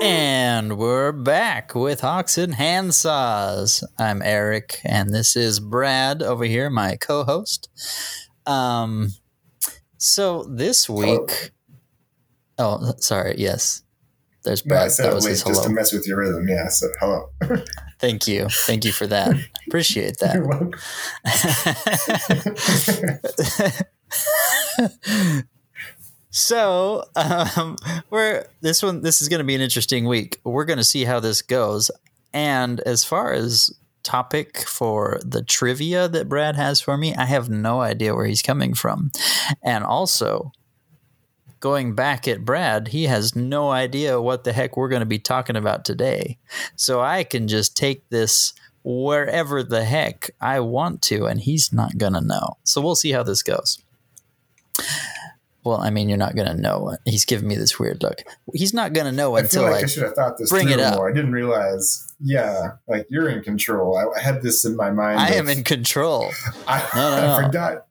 And we're back with Hawks and Handsaws. I'm Eric, and this is Brad over here, my co-host. Um, so this week, oh, sorry, yes, there's No, I Brad. said that was his just to mess with your rhythm. Yeah, so hello. Thank you, thank you for that. Appreciate that. You're welcome. so um, we're this one this is going to be an interesting week. We're going to see how this goes. And as far as topic for the trivia that brad has for me i have no idea where he's coming from. And also going back at brad he has no idea what the heck we're going to be talking about today. So i can just take this wherever the heck i want to and he's not going to know. So we'll see how this goes well, I mean, you're not going to know. He's giving me this weird look. He's not going to know I until like I. I should have thought this bring through it up. more. I didn't realize. Yeah, like you're in control. I, I had this in my mind. I am in control. I, No, no, I no. forgot.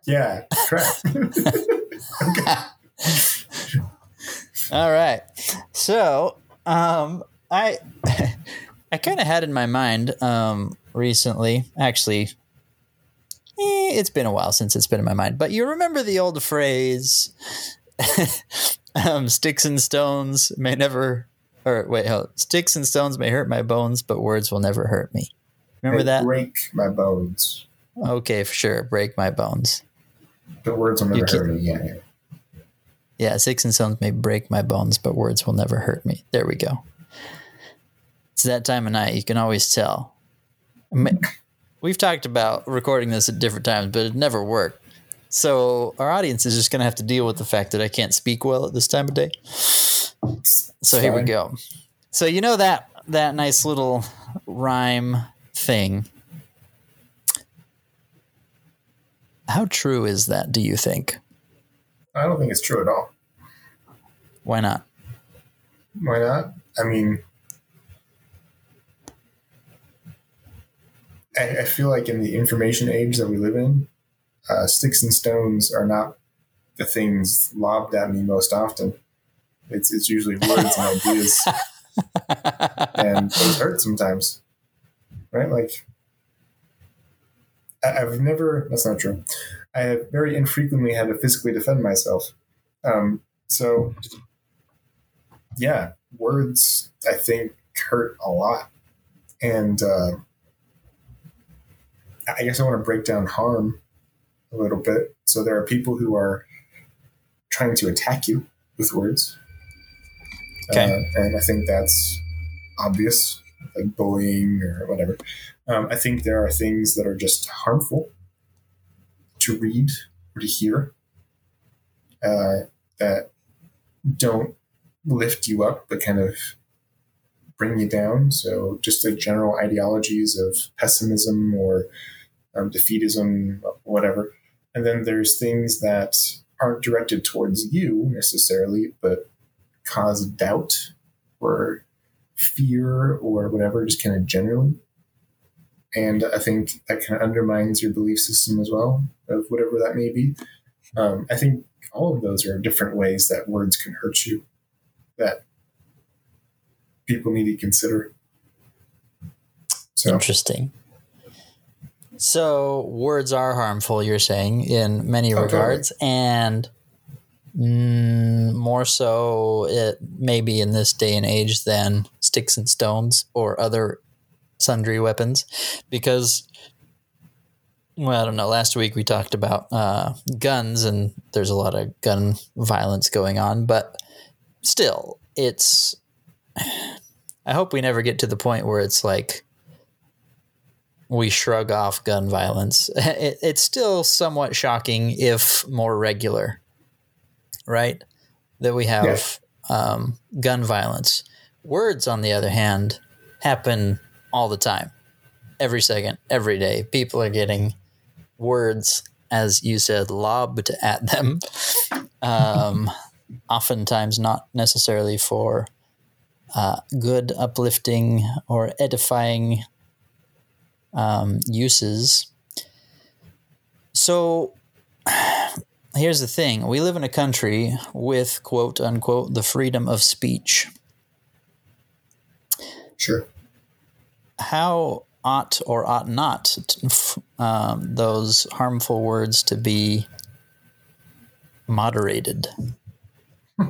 yeah, correct. All right. So, um, I, I kind of had in my mind um, recently. Actually, eh, it's been a while since it's been in my mind. But you remember the old phrase, um, "Sticks and stones may never." Or wait, hold, sticks and stones may hurt my bones, but words will never hurt me. Remember They that? Break my bones. Okay, for sure. Break my bones. The words will never hurt me. Yeah, yeah. Yeah, sticks and stones may break my bones, but words will never hurt me. There we go. It's that time of night. You can always tell. We've talked about recording this at different times, but it never worked. So our audience is just going to have to deal with the fact that I can't speak well at this time of day. So here we go. So you know that that nice little rhyme thing. How true is that? Do you think? I don't think it's true at all. Why not? Why not? I mean, I, I feel like in the information age that we live in, uh, sticks and stones are not the things lobbed at me most often. It's it's usually words and ideas, and those hurt sometimes, right? Like, I, I've never. That's not true. I have very infrequently had to physically defend myself. Um, so, yeah, words I think hurt a lot, and uh, I guess I want to break down harm a little bit. So there are people who are trying to attack you with words, Okay. uh, and I think that's obvious, like bullying or whatever. Um, I think there are things that are just harmful to read or to hear uh, that don't lift you up, but kind of bring you down. So just like general ideologies of pessimism or um, defeatism, whatever. And then there's things that aren't directed towards you necessarily, but cause doubt or fear or whatever, just kind of generally. And I think that kind of undermines your belief system as well, of whatever that may be. Um, I think all of those are different ways that words can hurt you that people need to consider. So, Interesting. So words are harmful, you're saying, in many Oh, totally. regards, and mm, more so, it maybe in this day and age than sticks and stones or other sundry weapons, because. Well, I don't know. Last week we talked about uh, guns, and there's a lot of gun violence going on, but still, it's. I hope we never get to the point where it's like we shrug off gun violence. It, it's still somewhat shocking, if more regular, right? That we have um, gun violence. Words, on the other hand, happen all the time, every second, every day. People are getting words, as you said, lobbed at them. Um, oftentimes, not necessarily for uh, good, uplifting, or edifying um, uses. So here's the thing we live in a country with quote unquote the freedom of speech. Sure. How ought or ought not um, those harmful words to be moderated?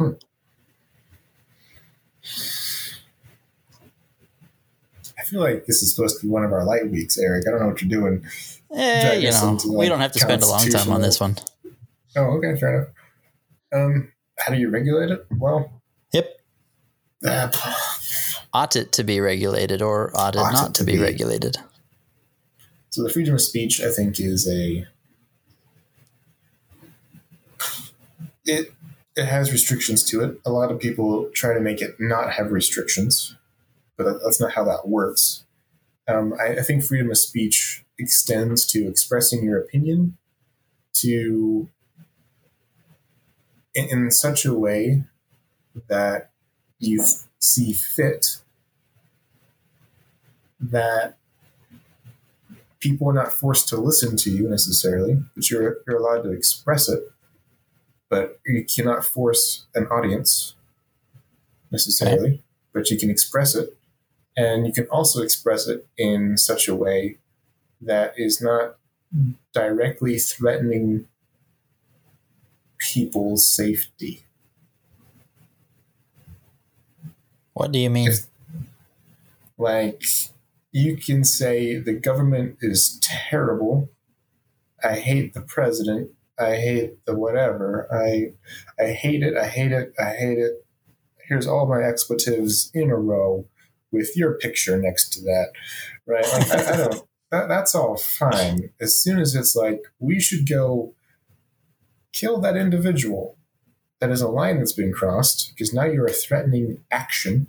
I feel like this is supposed to be one of our light weeks, Eric. I don't know what you're doing. Eh, you know, like, we don't have to spend a long time on this one. Oh, okay, fair enough. Um, how do you regulate it? Well, Yep. uh, Ought it to be regulated or ought it Ought not it to to be be. regulated? so the freedom of speech, I think, is a it it has restrictions to it. A lot of people try to make it not have restrictions, but that, that's not how that works. Um, I, I think freedom of speech extends to expressing your opinion to in, in such a way that you see fit that people are not forced to listen to you necessarily, but you're, you're allowed to express it. But you cannot force an audience necessarily, but you can express it. And you can also express it in such a way that is not directly threatening people's safety. What do you mean? If- Like, you can say the government is terrible. I hate the president. I hate the whatever. I I hate it. I hate it. I hate it. Here's all my expletives in a row with your picture next to that. Right? Like, I, I don't. That, that's all fine. As soon as it's like we should go kill that individual, that is a line that's been crossed because now you're a threatening action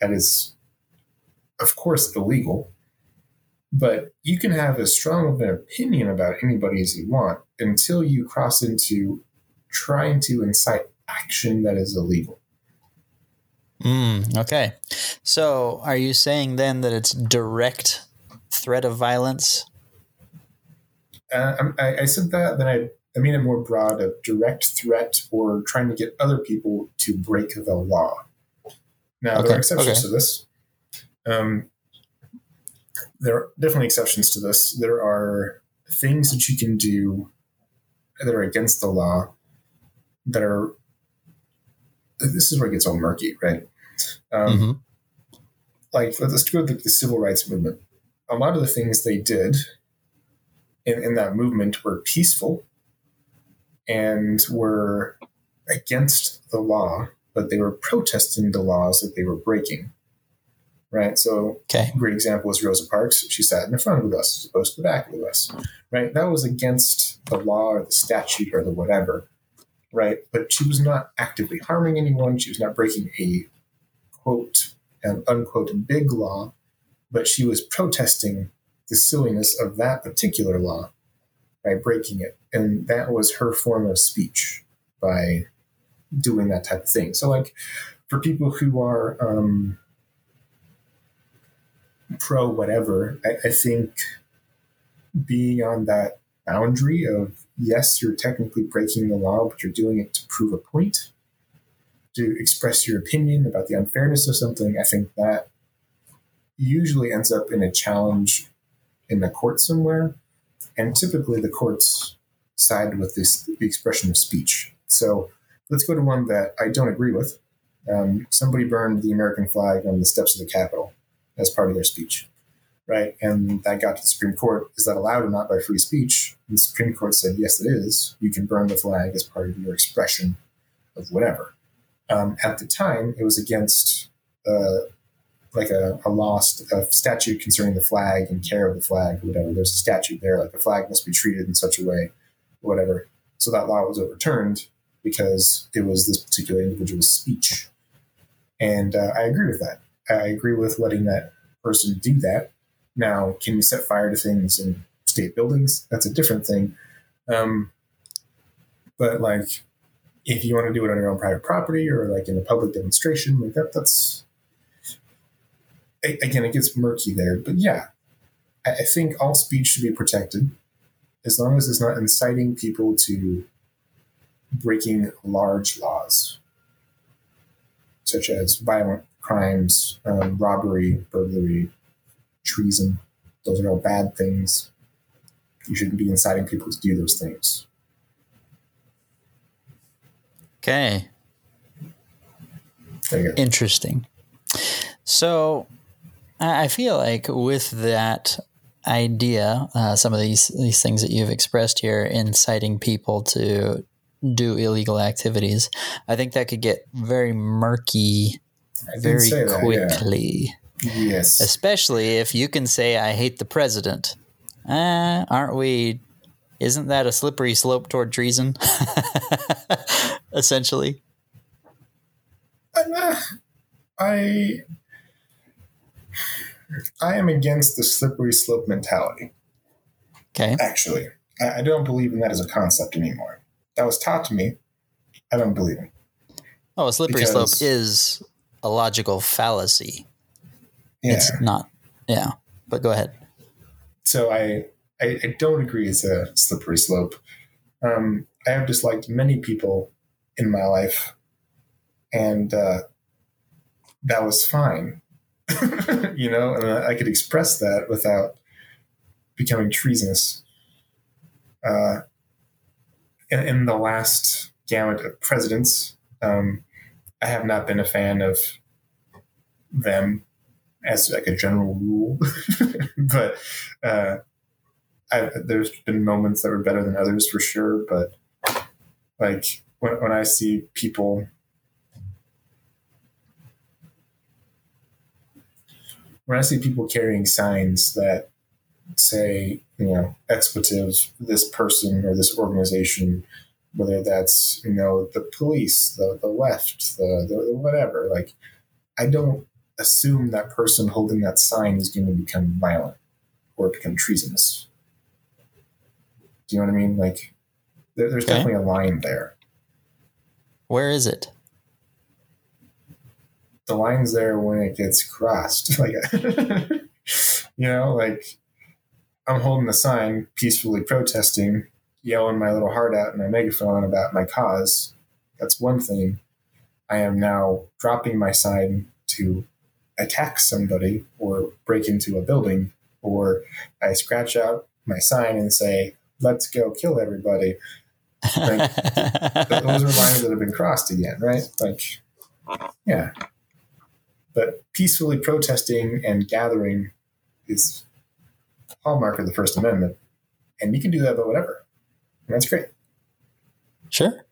that is, of course, illegal. But you can have as strong of an opinion about anybody as you want until you cross into trying to incite action that is illegal. Mm, okay. So are you saying then that it's direct threat of violence? Uh, I, I said that, then I, I mean it more broad of direct threat or trying to get other people to break the law. Now, there are exceptions okay. to this. Um, there are definitely exceptions to this. There are things that you can do that are against the law that are. This is where it gets all murky, right? Um, Mhm. Like, let's go to the, the civil rights movement. A lot of the things they did in, in that movement were peaceful and were against the law, but they were protesting the laws that they were breaking. Right. So Okay. a great example is Rosa Parks. She sat in the front of the bus as opposed to the back of the bus. Right. That was against the law or the statute or the whatever. Right. But she was not actively harming anyone. She was not breaking a quote and unquote big law, but she was protesting the silliness of that particular law by breaking it. And that was her form of speech by doing that type of thing. So, like, for people who are um, pro whatever, I, I think being on that boundary of yes, you're technically breaking the law, but you're doing it to prove a point, to express your opinion about the unfairness of something, I think that usually ends up in a challenge in the court somewhere. And typically the courts side with this the expression of speech. So let's go to one that I don't agree with. Um, somebody burned the American flag on the steps of the Capitol as part of their speech, right? And that got to the Supreme Court. Is that allowed or not by free speech? And the Supreme Court said, yes, it is. You can burn the flag as part of your expression of whatever. Um, at the time, it was against uh, like a, a lost a statute concerning the flag and care of the flag whatever. There's a statute there, like the flag must be treated in such a way, whatever. So that law was overturned because it was this particular individual's speech. And uh, I agree with that. I agree with letting that person do that. Now, can you set fire to things in state buildings? That's a different thing. Um, but like, if you want to do it on your own private property or like in a public demonstration, like that, that's again, it gets murky there. But yeah, I, think all speech should be protected as long as it's not inciting people to breaking large laws, such as violent crimes, um, robbery, burglary, treason. Those are all bad things. You shouldn't be inciting people to do those things. Okay. There you go. Interesting. So I feel like with that idea, uh, some of these these things that you've expressed here, inciting people to do illegal activities, I think that could get very murky very that, yeah. quickly. Yes. Especially if you can say, "I hate the president." Uh, aren't we? Isn't that a slippery slope toward treason? Essentially. Uh, I I am against the slippery slope mentality. Okay. Actually, I, I don't believe in that as a concept anymore. That was taught to me. I don't believe it. Oh, a slippery slope is a logical fallacy. Yeah. It's not. Yeah. But go ahead. so I, I I don't agree it's a slippery slope. Um, I have disliked many people in my life, and uh, that was fine. you know, and I could express that without becoming treasonous. Uh, in, in the last gamut of presidents, um, I have not been a fan of them as like a general rule, but uh, I, there's been moments that were better than others for sure. But like when when I see people when I see people carrying signs that say, you know, expletive, this person or this organization, whether that's, you know, the police, the, the left, the, the whatever, like, I don't assume that person holding that sign is going to become violent or become treasonous. Do you know what I mean? Like, there, there's Okay. definitely a line there. Where is it? the line's there when it gets crossed. Like, you know, like I'm holding the sign, peacefully protesting, yelling my little heart out in my megaphone about my cause. That's one thing. I am now dropping my sign to attack somebody or break into a building, or I scratch out my sign and say, let's go kill everybody. Th- Those are lines that have been crossed again, right? Like, yeah. But peacefully protesting and gathering is hallmark of the First Amendment, and you can do that about whatever. And that's great. Sure.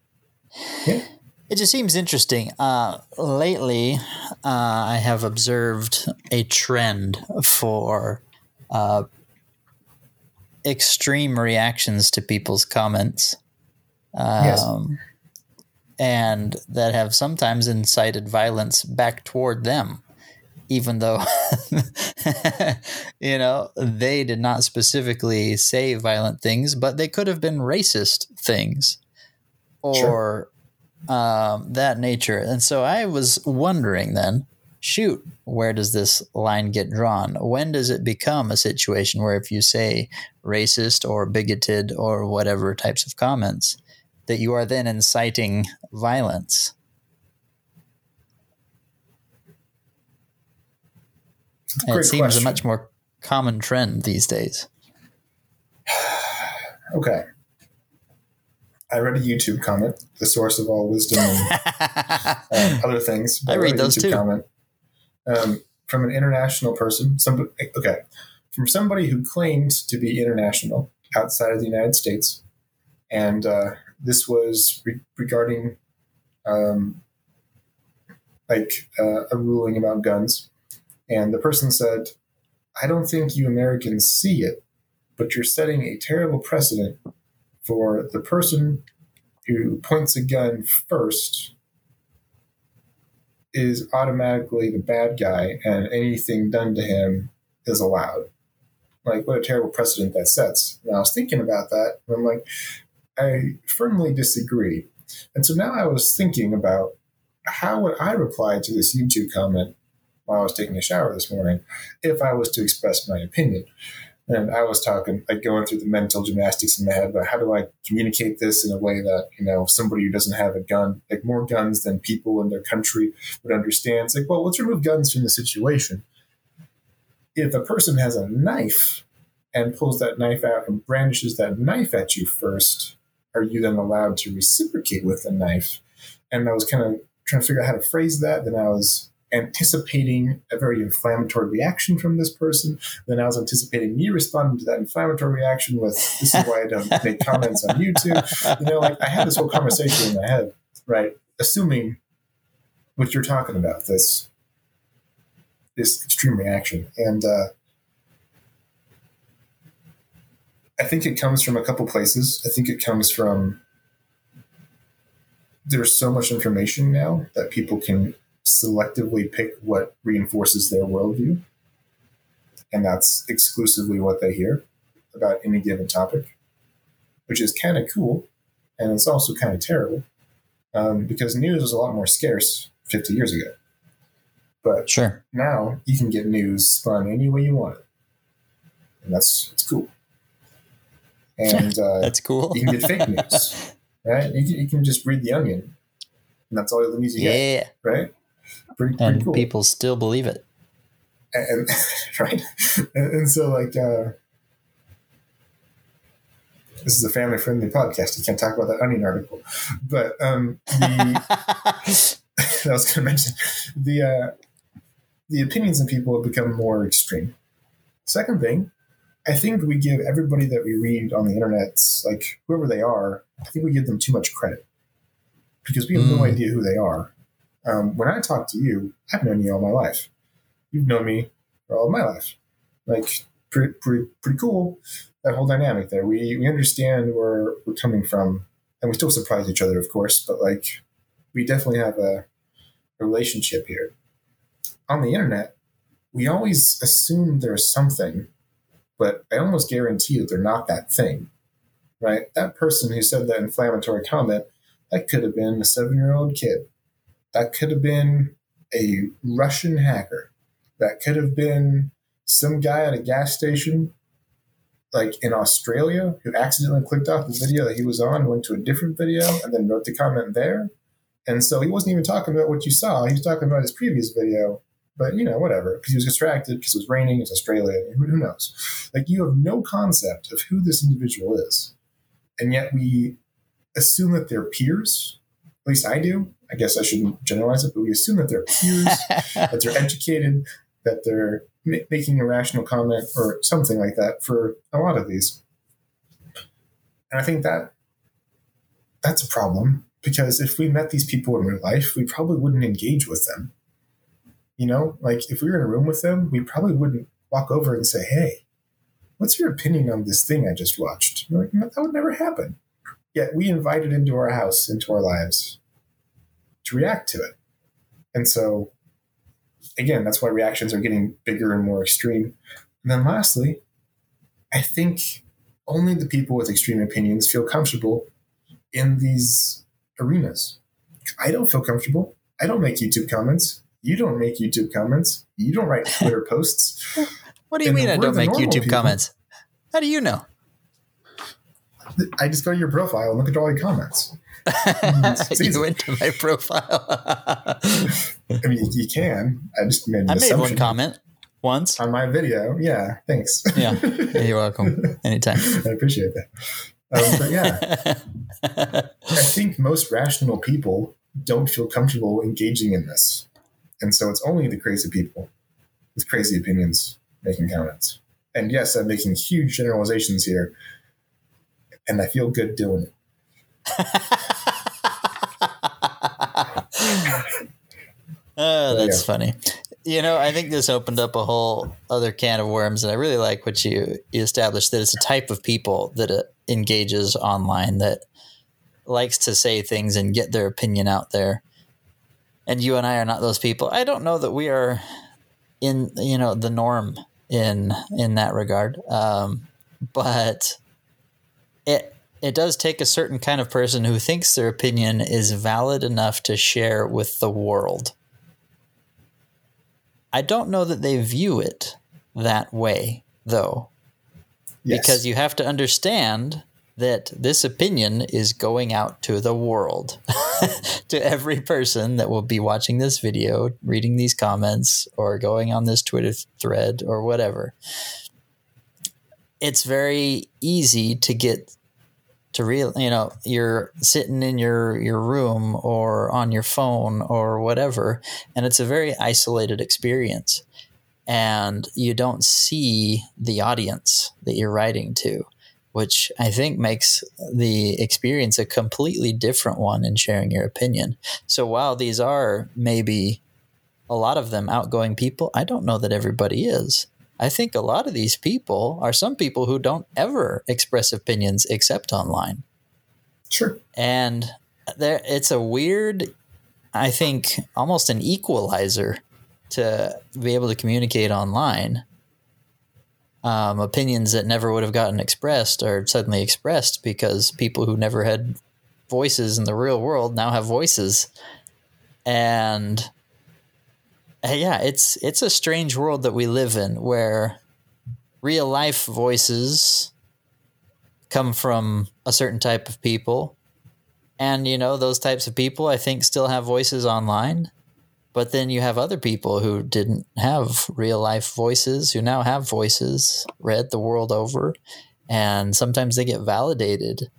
Yeah. It just seems interesting. Uh, lately, uh, I have observed a trend for uh, extreme reactions to people's comments. Um, Yes. And that have sometimes incited violence back toward them, even though, you know, they did not specifically say violent things, but they could have been racist things or um, that nature. And so I was wondering then, shoot, where does this line get drawn? When does it become a situation where if you say racist or bigoted or whatever types of comments, that you are then inciting violence? It seems question. a much more common trend these days. Okay. I read a YouTube comment, the source of all wisdom and uh, other things. I read those YouTube too. Comment um, from an international person. Okay, from somebody who claimed to be international outside of the United States, and uh, this was re- regarding um, like uh, a ruling about guns. And the person said, "I don't think you Americans see it, but you're setting a terrible precedent for the person who points a gun first is automatically the bad guy and anything done to him is allowed. Like, what a terrible precedent that sets. And I was thinking about that, and I'm like, I firmly disagree. And so now I was thinking about how would I reply to this YouTube comment while I was taking a shower this morning if I was to express my opinion. And I was talking, like going through the mental gymnastics in my head about how do I communicate this in a way that, you know, somebody who doesn't have a gun, like more guns than people in their country would understand. It's like, well, let's remove guns from the situation. If a person has a knife and pulls that knife out and brandishes that knife at you first, are you then allowed to reciprocate with the knife? And I was kind of trying to figure out how to phrase that. Then I was anticipating a very inflammatory reaction from this person. Then I was anticipating me responding to that inflammatory reaction with, "This is why I don't make comments on YouTube." You know, like I had this whole conversation in my head, right? Assuming what you're talking about, this this extreme reaction, and uh, I think it comes from a couple places. I think it comes from there's so much information now that people can selectively pick what reinforces their worldview. And that's exclusively what they hear about any given topic, which is kind of cool. And it's also kind of terrible um, because news was a lot more scarce 50 years ago. But Sure. now you can get news spun any way you want it. And that's it's cool. And uh, That's cool. you can get fake news, right? You can, you can just read The Onion, and that's all the news you get, right? Pretty, pretty And cool. people still believe it. and, and- right and, and so like uh this is a family friendly podcast you can't talk about that onion article but um the i was going to mention the uh the opinions of people have become more extreme second thing i think we give everybody that we read on the internet like whoever they are i think we give them too much credit because we have no Mm. idea who they are um, when i talk to you i've known you all my life you've known me for all of my life. Like pretty pretty pretty cool that whole dynamic there. We we understand where we're coming from, and we still surprise each other, of course. But like we definitely have a, relationship here. On the internet, we always assume there's something, but I almost guarantee that they're not that thing. Right? That person who said that inflammatory comment, that could have been a seven year old kid. That could have been a Russian hacker that could have been some guy at a gas station like in australia who accidentally clicked off the video that he was on went to a different video and then wrote the comment there. And so he wasn't even talking about what you saw. He was talking about his previous video but you know whatever because he was distracted because it was raining it's australia who, who knows? Like you have no concept of who this individual is. And yet we assume that they're peers at least i do i guess i shouldn't generalize it but we assume that they're peers that they're educated, that they're ma- making a rational comment or something like that for a lot of these. And I think that that's a problem because if we met these people in real life, we probably wouldn't engage with them. You know, like if we were in a room with them, we probably wouldn't walk over and say, "Hey, what's your opinion on this thing I just watched?" You're like, "No, that would never happen. Yet we invited into our house, into our lives, to react to it. And so again, that's why reactions are getting bigger and more extreme. And then lastly, I think only the people with extreme opinions feel comfortable in these arenas. I don't feel comfortable. I don't make YouTube comments. You don't make YouTube comments. You don't write Twitter posts. What do you And mean I don't make YouTube people. comments? How do you know? I just go to your profile and look at all your comments. You went to my profile. I mean, you can. I just made I made one comment once. on my video. Yeah, thanks. Yeah. You're welcome. Anytime. I appreciate that. Um, but yeah, I think most rational people don't feel comfortable engaging in this. And so it's only the crazy people with crazy opinions making comments. And yes, I'm making huge generalizations here, and I feel good doing it. Oh, that's Yeah. funny. You know, I think this opened up a whole other can of worms, and I really like what you, you established that it's a type of people that uh, engages online that likes to say things and get their opinion out there. And you and I are not those people. I don't know that we are in you know the norm in in that regard, um, but it it does take a certain kind of person who thinks their opinion is valid enough to share with the world. I don't know that they view it that way, though. Yes. because you have to understand that this opinion is going out to the world, to every person that will be watching this video, reading these comments, or going on this Twitter thread or whatever. It's very easy to get to real you know you're sitting in your your room or on your phone or whatever and it's a very isolated experience. And you don't see the audience that you're writing to which i think makes the experience a completely different one in sharing your opinion. So while these are maybe a lot of them outgoing people i don't know that everybody is I think a lot of these people are some people who don't ever express opinions except online. Sure. And there it's a weird I think almost an equalizer to be able to communicate online. Um, opinions that never would have gotten expressed are suddenly expressed because people who never had voices in the real world now have voices. And yeah, it's it's a strange world that we live in where real life voices come from a certain type of people. And you know, those types of people I think still have voices online. But then you have other people who didn't have real life voices who now have voices read the world over and sometimes they get validated.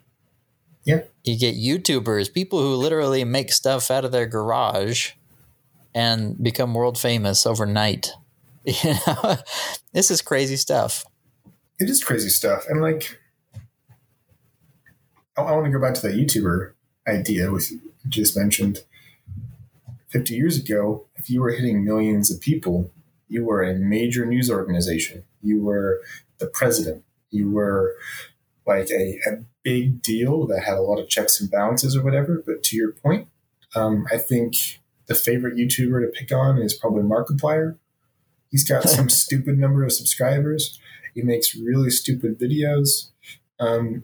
Yeah. You get YouTubers, people who literally make stuff out of their garage and become world famous overnight. You know, this is crazy stuff. It is crazy stuff. And like, I, I want to go back to that YouTuber idea with you just mentioned. 50 years ago, if you were hitting millions of people, you were a major news organization. You were the president. You were like a, a big deal that had a lot of checks and balances or whatever. But to your point, um, I think the favorite YouTuber to pick on is probably Markiplier. He's got some stupid number of subscribers. He makes really stupid videos. Um,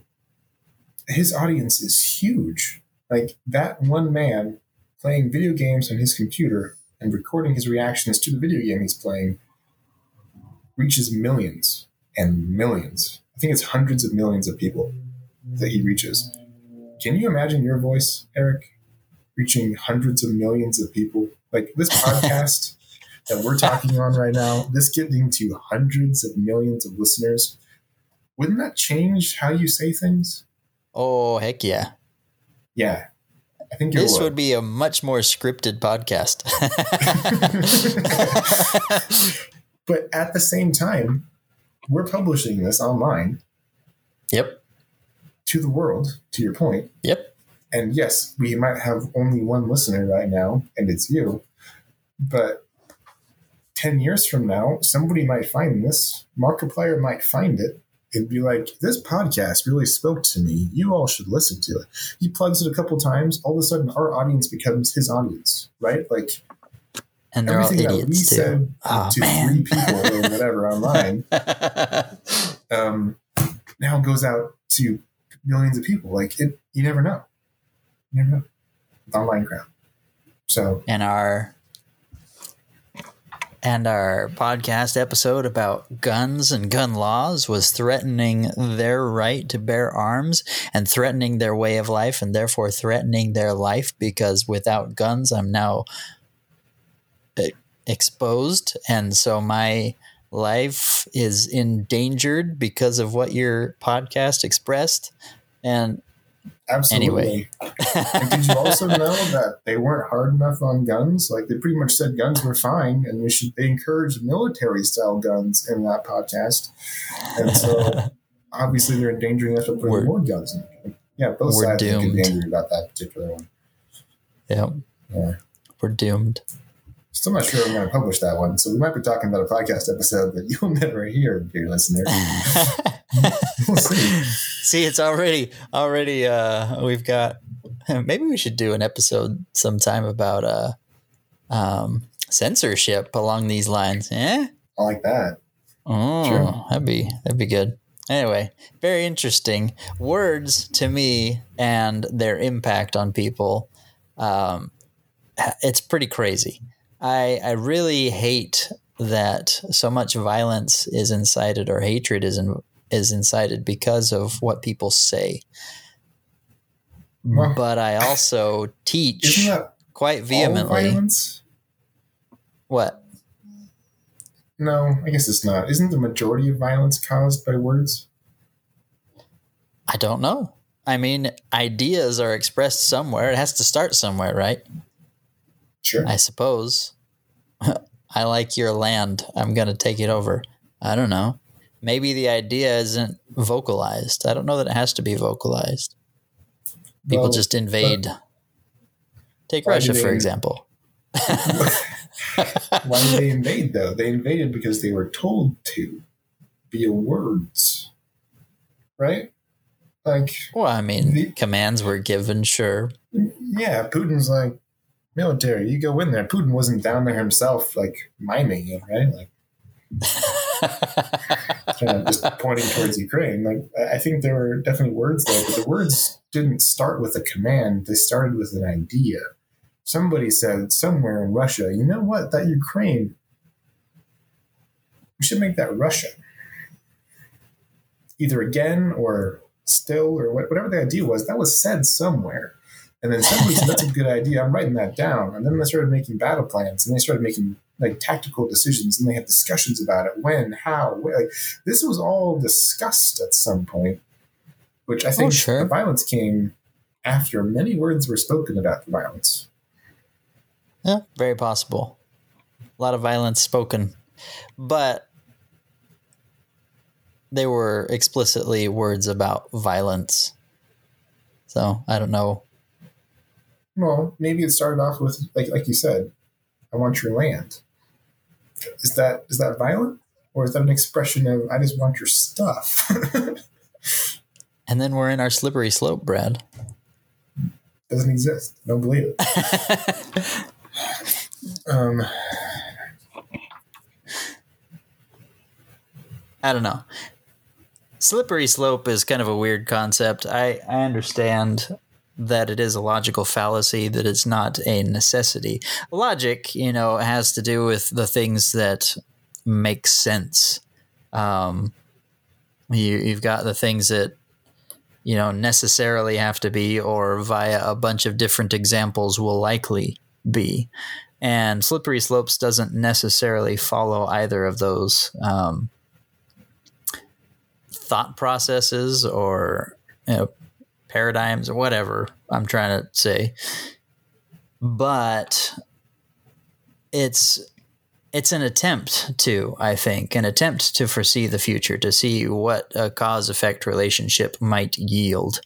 his audience is huge. Like that one man playing video games on his computer and recording his reactions to the video game he's playing reaches millions and millions. I think it's hundreds of millions of people that he reaches. Can you imagine your voice, Eric, reaching hundreds of millions of people? Like this podcast that we're talking on right now, this getting to hundreds of millions of listeners, wouldn't that change how you say things? Oh, heck yeah. Yeah. I think This would. would be a much more scripted podcast. but at the same time, we're publishing this online yep. to the world, to your point. Yep. And yes, we might have only one listener right now, and it's you. But 10 years from now, somebody might find this. Markiplier might find it and be like, this podcast really spoke to me. You all should listen to it. He plugs it a couple times. All of a sudden, our audience becomes his audience, right? Like And everything that we too. said Oh, to man. three people or whatever online um, now goes out to millions of people. Like it, you never know. You know. Online crowd. So and our and our podcast episode about guns and gun laws was threatening their right to bear arms and threatening their way of life and therefore threatening their life because without guns I'm now e- exposed and so my life is endangered because of what your podcast expressed and absolutely. and did you also know that they weren't hard enough on guns? Like they pretty much said guns were fine, and you should. They encouraged military style guns in that podcast, and so obviously they're endangering us by putting more guns. in. Yeah, both we're sides are doomed. angry about that particular one. yeah Yeah. we're doomed Still not sure I'm going to publish that one, so we might be talking about a podcast episode that you'll never hear, dear listener. We'll see. See, it's already already uh we've got maybe we should do an episode sometime about uh um censorship along these lines. Yeah. I like that. Oh, Sure. that'd be that'd be good. Anyway, very interesting. Words to me and their impact on people. Um, it's pretty crazy. I I really hate that so much violence is incited or hatred is in, is incited because of what people say. Well, but I also teach quite vehemently. What? No, I guess it's not. Isn't the majority of violence caused by words? I don't know. I mean, ideas are expressed somewhere. It has to start somewhere, right? Sure. I suppose. I like your land. I'm going to take it over. I don't know. Maybe the idea isn't vocalized. I don't know that it has to be vocalized. People Well, just invade. Take Russia, for example. Why did they invade though? They invaded because they were told to via words. Right? Like Well, I mean, The- commands were given, sure. yeah, Putin's like military, you go in there. Putin wasn't down there himself like miming it, right? Like kind of just pointing towards Ukraine. Like I think there were definitely words there, but the words didn't start with a command. They started with an idea. Somebody said somewhere in Russia, you know what, that Ukraine, we should make that Russia. Either again or still or whatever the idea was, that was said somewhere. And then somebody said, that's a good idea. I'm writing that down. And then they started making battle plans and they started making like tactical decisions and they had discussions about it. When, how, where. Like, this was all discussed at some point, which I oh, think Oh, sure. the violence came after many words were spoken about the violence. Yeah, very possible. A lot of violence spoken, but they were explicitly words about violence. So I don't know. Well, maybe it started off with like like you said, I want your land. Is that is that violent? Or is that an expression of I just want your stuff? And then we're in our slippery slope, Brad. Doesn't exist. Don't believe it. Um, I don't know. Slippery slope is kind of a weird concept. I, I understand that it is a logical fallacy, that it's not a necessity. Logic, you know, has to do with the things that make sense. Um, you, you've got the things that, you know, necessarily have to be, or via a bunch of different examples will likely be. And slippery slopes doesn't necessarily follow either of those. Um, thought processes or you know, paradigms or whatever I'm trying to say. But it's it's an attempt to, I think, an attempt to foresee the future, to see what a cause effect relationship might yield.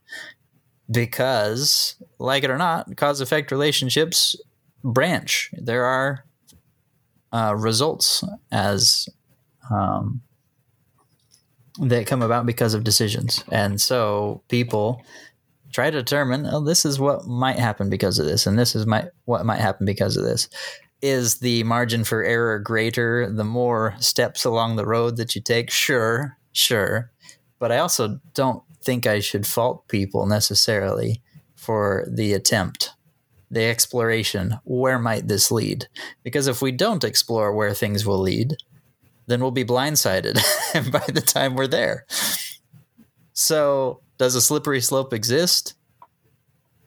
Because, like it or not, cause effect relationships branch. There are uh, results as um, that come about because of decisions. And so people try to determine, oh, this is what might happen because of this, and this is my, what might happen because of this. Is the margin for error greater the more steps along the road that you take? Sure, sure. But I also don't think I should fault people necessarily for the attempt, the exploration. Where might this lead? Because if we don't explore where things will lead, then we'll be blindsided by the time we're there. So, does a slippery slope exist?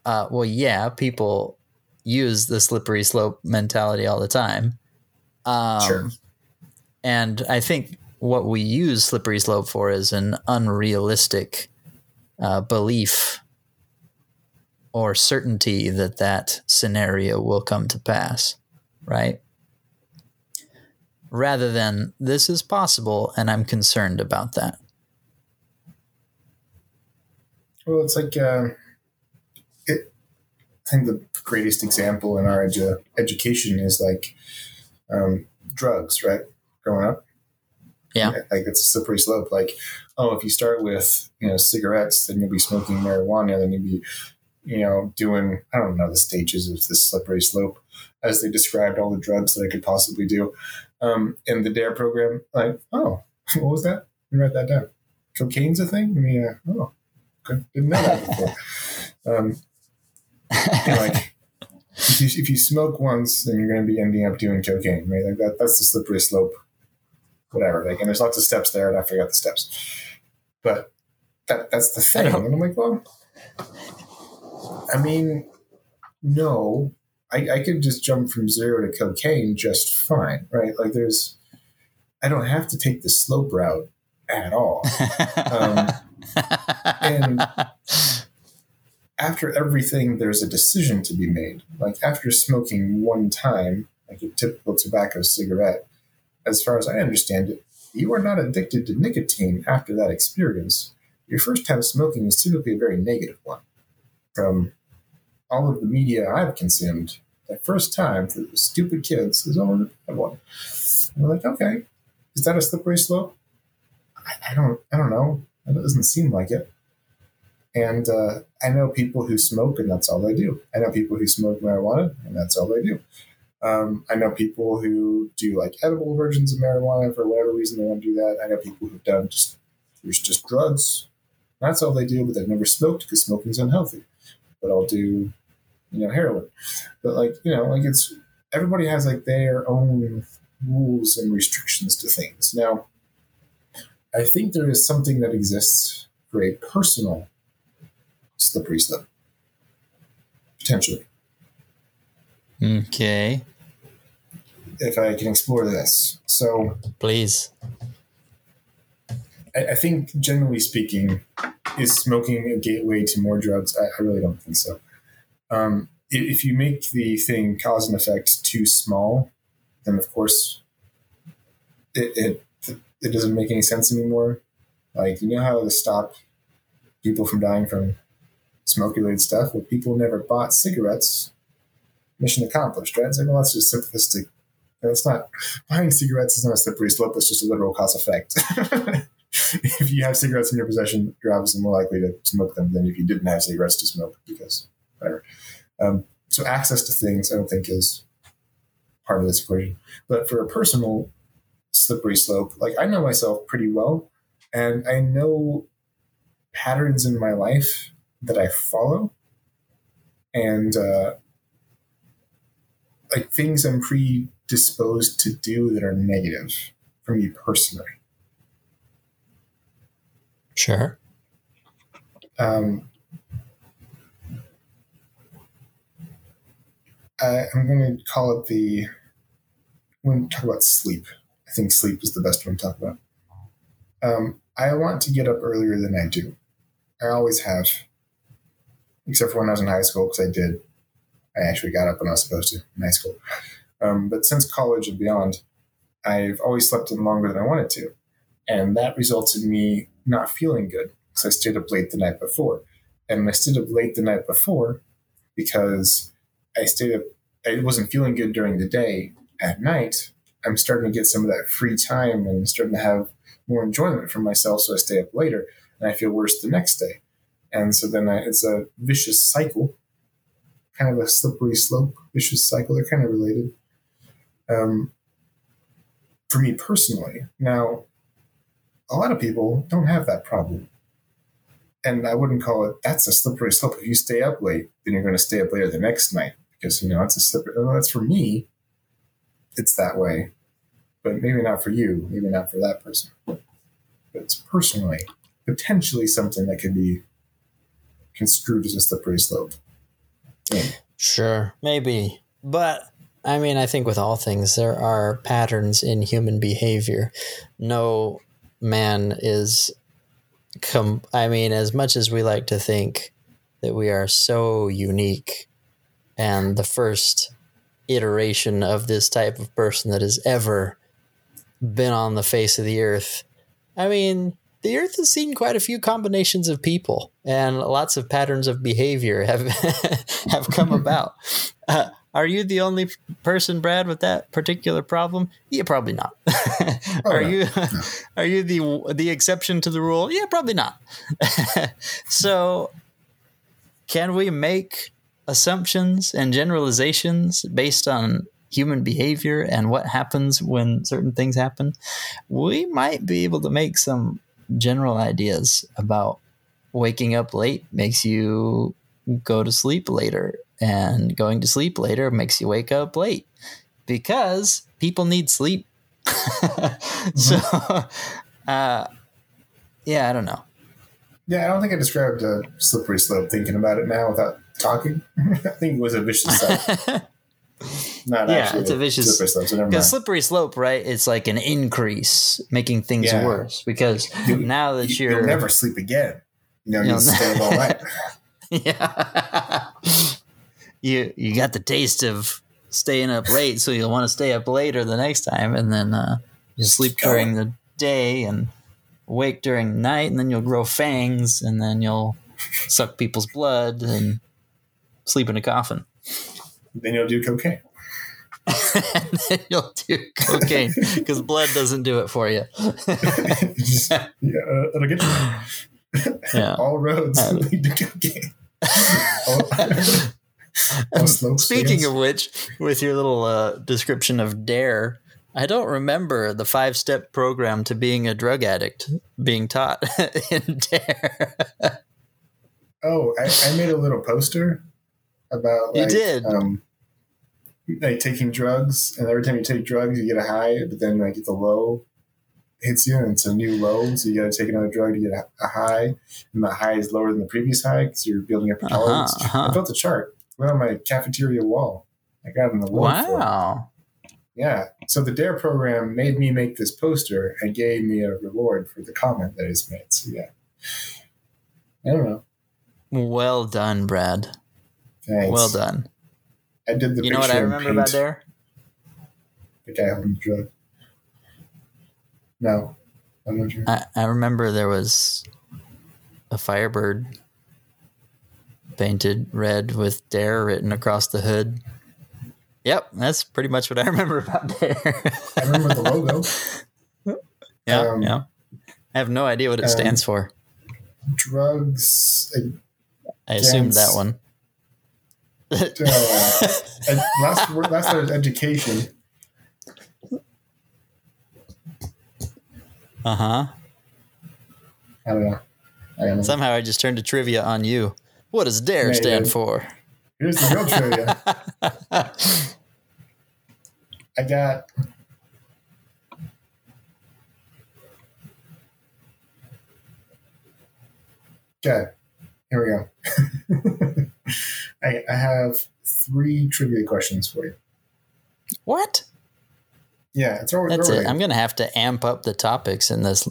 Uh, well, yeah, people use the slippery slope mentality all the time. Um, Sure. And I think what we use slippery slope for is an unrealistic uh, belief or certainty that that scenario will come to pass, right? Rather than this is possible and I'm concerned about that. Well, it's like uh, it. I think the greatest example in our edu- education is like um, drugs, right? Growing up, Yeah. like it's a slippery slope. Like, oh, if you start with you know cigarettes, then you'll be smoking marijuana, then you'll be you know doing I don't know the stages of this slippery slope as they described all the drugs that I could possibly do um, in the DARE program. Like, oh, what was that? Let me write that down. Cocaine's a thing. I mean, uh, oh. Didn't know that before. Um, like, if you, if you smoke once, then you're going to be ending up doing cocaine, right? Like that. That's the slippery slope. Whatever. Like, and there's lots of steps there, and I forgot the steps. But that that's the thing. And I'm like, well, I mean, no, I, I could just jump from zero to cocaine just fine, right? Like there's, I don't have to take the slope route at all. Um, and after everything, there's a decision to be made. Like after smoking one time, like a typical tobacco cigarette, as far as I understand it, you are not addicted to nicotine after that experience. Your first time smoking is typically a very negative one. From all of the media I've consumed, that first time for the stupid kids is always a bad one. And we're like, okay, is that a slippery slope? I, I don't, I don't know. It doesn't seem like it. And uh, I know people who smoke, and that's all they do. I know people who smoke marijuana, and that's all they do. Um, I know people who do like edible versions of marijuana for whatever reason they want to do that. I know people who've done just there's just drugs. That's all they do, but they've never smoked because smoking's unhealthy. But I'll do, you know, heroin. But like you know, like it's everybody has like their own rules and restrictions to things. Now, I think there is something that exists for a personal slippery slope, potentially. Okay. If I can explore this, so Please. I, I think generally speaking, is smoking a gateway to more drugs? I, I really don't think so. Um, if you make the thing cause and effect too small, then of course it, it it doesn't make any sense anymore. Like you know how to stop people from dying from smoke related stuff? Well, people never bought cigarettes. Mission accomplished, right? It's like, well, that's just simplistic. It's not buying cigarettes is not a slippery slope. It's just a literal cause effect. if you have cigarettes in your possession, you're obviously more likely to smoke them than if you didn't have cigarettes to smoke because whatever. Um, so access to things, I don't think is part of this equation. But for a personal slippery slope, like I know myself pretty well, and I know patterns in my life that I follow, and uh, like things I'm predisposed to do that are negative for me personally. Sure. Um, I, I'm going to call it the. When we talk about sleep, think sleep is the best one to talk about. Um, I want to get up earlier than I do. I always have, except for when I was in high school, because I did. I actually got up when I was supposed to in high school. Um, but since college and beyond, I've always slept in longer than I wanted to. And that results in me not feeling good because I stayed up late the night before. And I stayed up late the night before because I stayed up, I wasn't feeling good during the day. At night, I'm starting to get some of that free time and starting to have more enjoyment for myself. So I stay up later and I feel worse the next day. And so then I, it's a vicious cycle, kind of a slippery slope, vicious cycle. They're kind of related. Um, for me personally, now, a lot of people don't have that problem. And I wouldn't call it that's a slippery slope. If you stay up late, then you're going to stay up later the next night because you know that's a slippery. Well, that's for me. It's that way, but maybe not for you. Maybe not for that person. But it's personally potentially something that could be construed as just a slippery slope. Yeah. Sure. Maybe. But I mean, I think with all things, there are patterns in human behavior. No man is. Com- I mean, as much as we like to think that we are so unique and the first iteration of this type of person that has ever been on the face of the earth, I mean, the earth has seen quite a few combinations of people and lots of patterns of behavior have have come about. Uh, are you the only person, Brad, with that particular problem? Yeah, probably not. are no. you are you the the exception to the rule? Yeah, probably not. so, can we make assumptions and generalizations based on human behavior and what happens when certain things happen? We might be able to make some general ideas about waking up late makes you go to sleep later and going to sleep later makes you wake up late because people need sleep so uh, yeah i don't know Yeah, I don't think I described a slippery slope thinking about it now without talking. I think it was a vicious cycle. Not Yeah, actually it's a vicious- slippery slope, Because mind. slippery slope, right? It's like an increase, making things Yeah. worse. Because You- now that You- you're You'll never sleep again. You know, you'll stay up all night. yeah, you you got the taste of staying up late, so you'll want to stay up later the next time, and then uh, you sleep during the day and wake during night, and then you'll grow fangs, and then you'll suck people's blood and sleep in a coffin. Then you'll do cocaine. and then you'll do cocaine because blood doesn't do it for you. Just- yeah, uh, it'll get you. Yeah. All roads Uh, lead to cocaine. all, all Speaking stands. of which, with your little uh, description of Dare, I don't remember the five step program to being a drug addict being taught in Dare. Oh, I, I made a little poster about You did? um, like taking drugs, and every time you take drugs, you get a high, but then like the low hits you, and it's a new low, so you got to take another drug to get a, a high, and the high is lower than the previous high because you're building up your Uh-huh, tolerance. uh-huh. I built a chart, went on my cafeteria wall. I got it on the wall. wow. Yeah. So the DARE program made me make this poster and gave me a reward for the comment that is made. So yeah. I don't know. Well done, Brad. Thanks. Well done. I did the You know what I remember about paint. Dare? The guy holding the drug. No. I don't know what I, I remember there was a Firebird painted red with Dare written across the hood. Yep, that's pretty much what I remember about Dare. I remember the logo. yeah, Um, yeah. I have no idea what it um, stands for. Drugs. I assumed that dance. One. uh, last word, last letter is education. Uh huh. I don't know. I don't know. Somehow I just turned to trivia on you. What does DARE Yeah, stand did. for? Here's the real trivia. I got. Okay, here we go. I, I have three trivia questions for you. what? Yeah, it's all That's it. I'm going to have to amp up the topics in this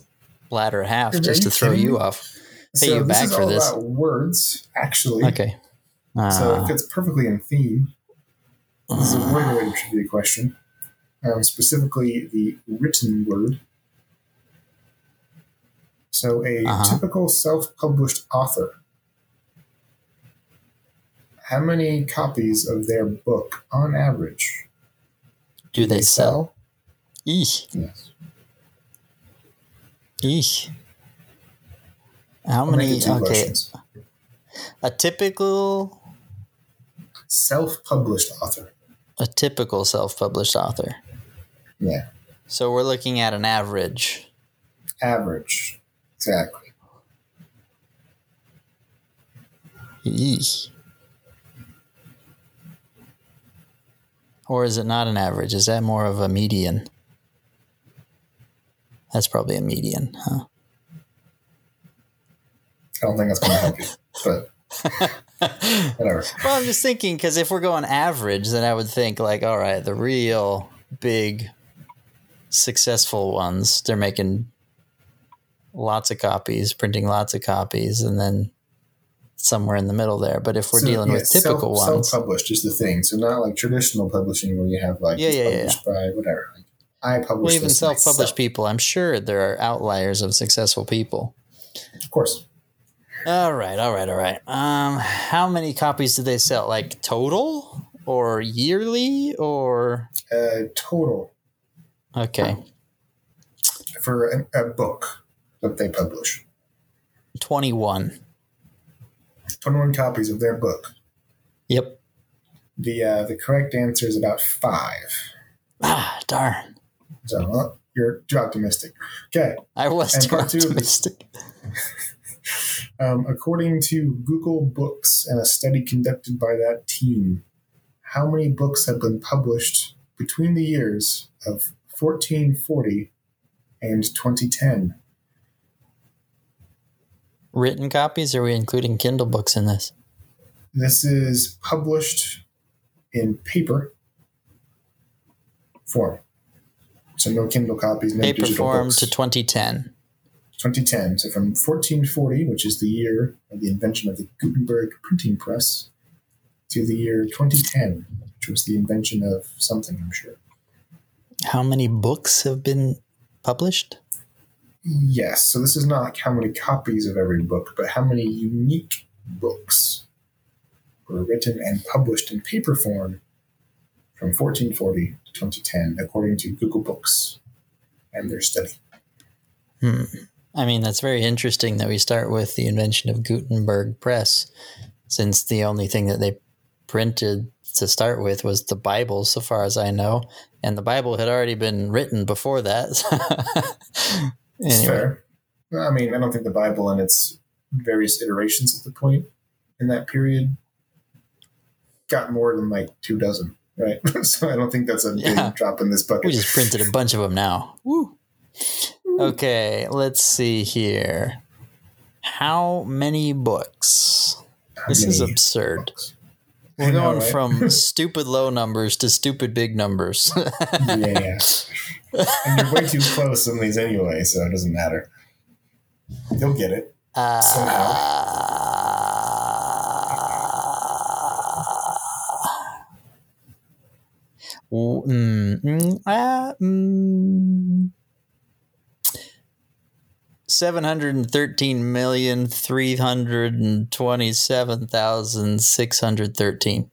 latter half just to throw you off. pay so you this back is for all this. about words, actually. Okay. So Uh, it fits perfectly in theme. This is a word-related trivia question, um, specifically the written word. So, a Uh-huh. typical self-published author. How many copies of their book, on average? do they sell? Eesh. Yes. Eesh. How I'll many? Okay. questions. A typical, Self-published author. a typical self-published author. Yeah. So we're looking at an average. Average. Exactly. Eesh. Or is it not an average? Is that more of a median? That's probably a median, huh? I don't think that's going to help you, but whatever. Well, I'm just thinking because if we're going average, then I would think like, all right, the real big successful ones, they're making lots of copies, printing lots of copies, and then somewhere in the middle there. But if we're So, dealing yeah, with typical self, ones, Self-published is the thing. So not like traditional publishing where you have like Yeah, yeah, yeah, published by whatever. Like, I publish well, even self-published myself. people, I'm sure there are outliers of successful people. Of course. All right, all right, all right. Um, how many copies do they sell? Like total or yearly or Uh, total okay, for a, a book that they publish. twenty-one. 21 copies of their book. Yep. The uh, the correct answer is about five. Ah, darn. So well, you're too optimistic. Okay. I was And too optimistic. Um, according to Google Books and a study conducted by that team, how many books have been published between the years of 1440 and 2010? Written copies? Or are we including Kindle books in this? This is published in paper form. So no Kindle copies, no Paper digital form books. to 2010. 2010. So from 1440, which is the year of the invention of the Gutenberg printing press, to the year 2010, which was the invention of something, I'm sure. How many books have been published? Yes. So this is not like how many copies of every book, but how many unique books were written and published in paper form from 1440 to 2010, according to Google Books and their study. Hmm. I mean, that's very interesting that we start with the invention of Gutenberg press, since the only thing that they printed to start with was the Bible, so far as I know, and the Bible had already been written before that. It's anyway, fair. I mean, I don't think the Bible and its various iterations at the point in that period got more than like two dozen, right? so I don't think that's a Yeah. big drop in this bucket. we just printed a bunch of them now. Woo. Okay, let's see here. How many books? How This is absurd. books? We're I know, going right? from stupid low numbers to stupid big numbers. yeah. And you're way too close on these anyway, so it doesn't matter. You'll get it. Uh, mm, mm, ah, mm. 713,327,613.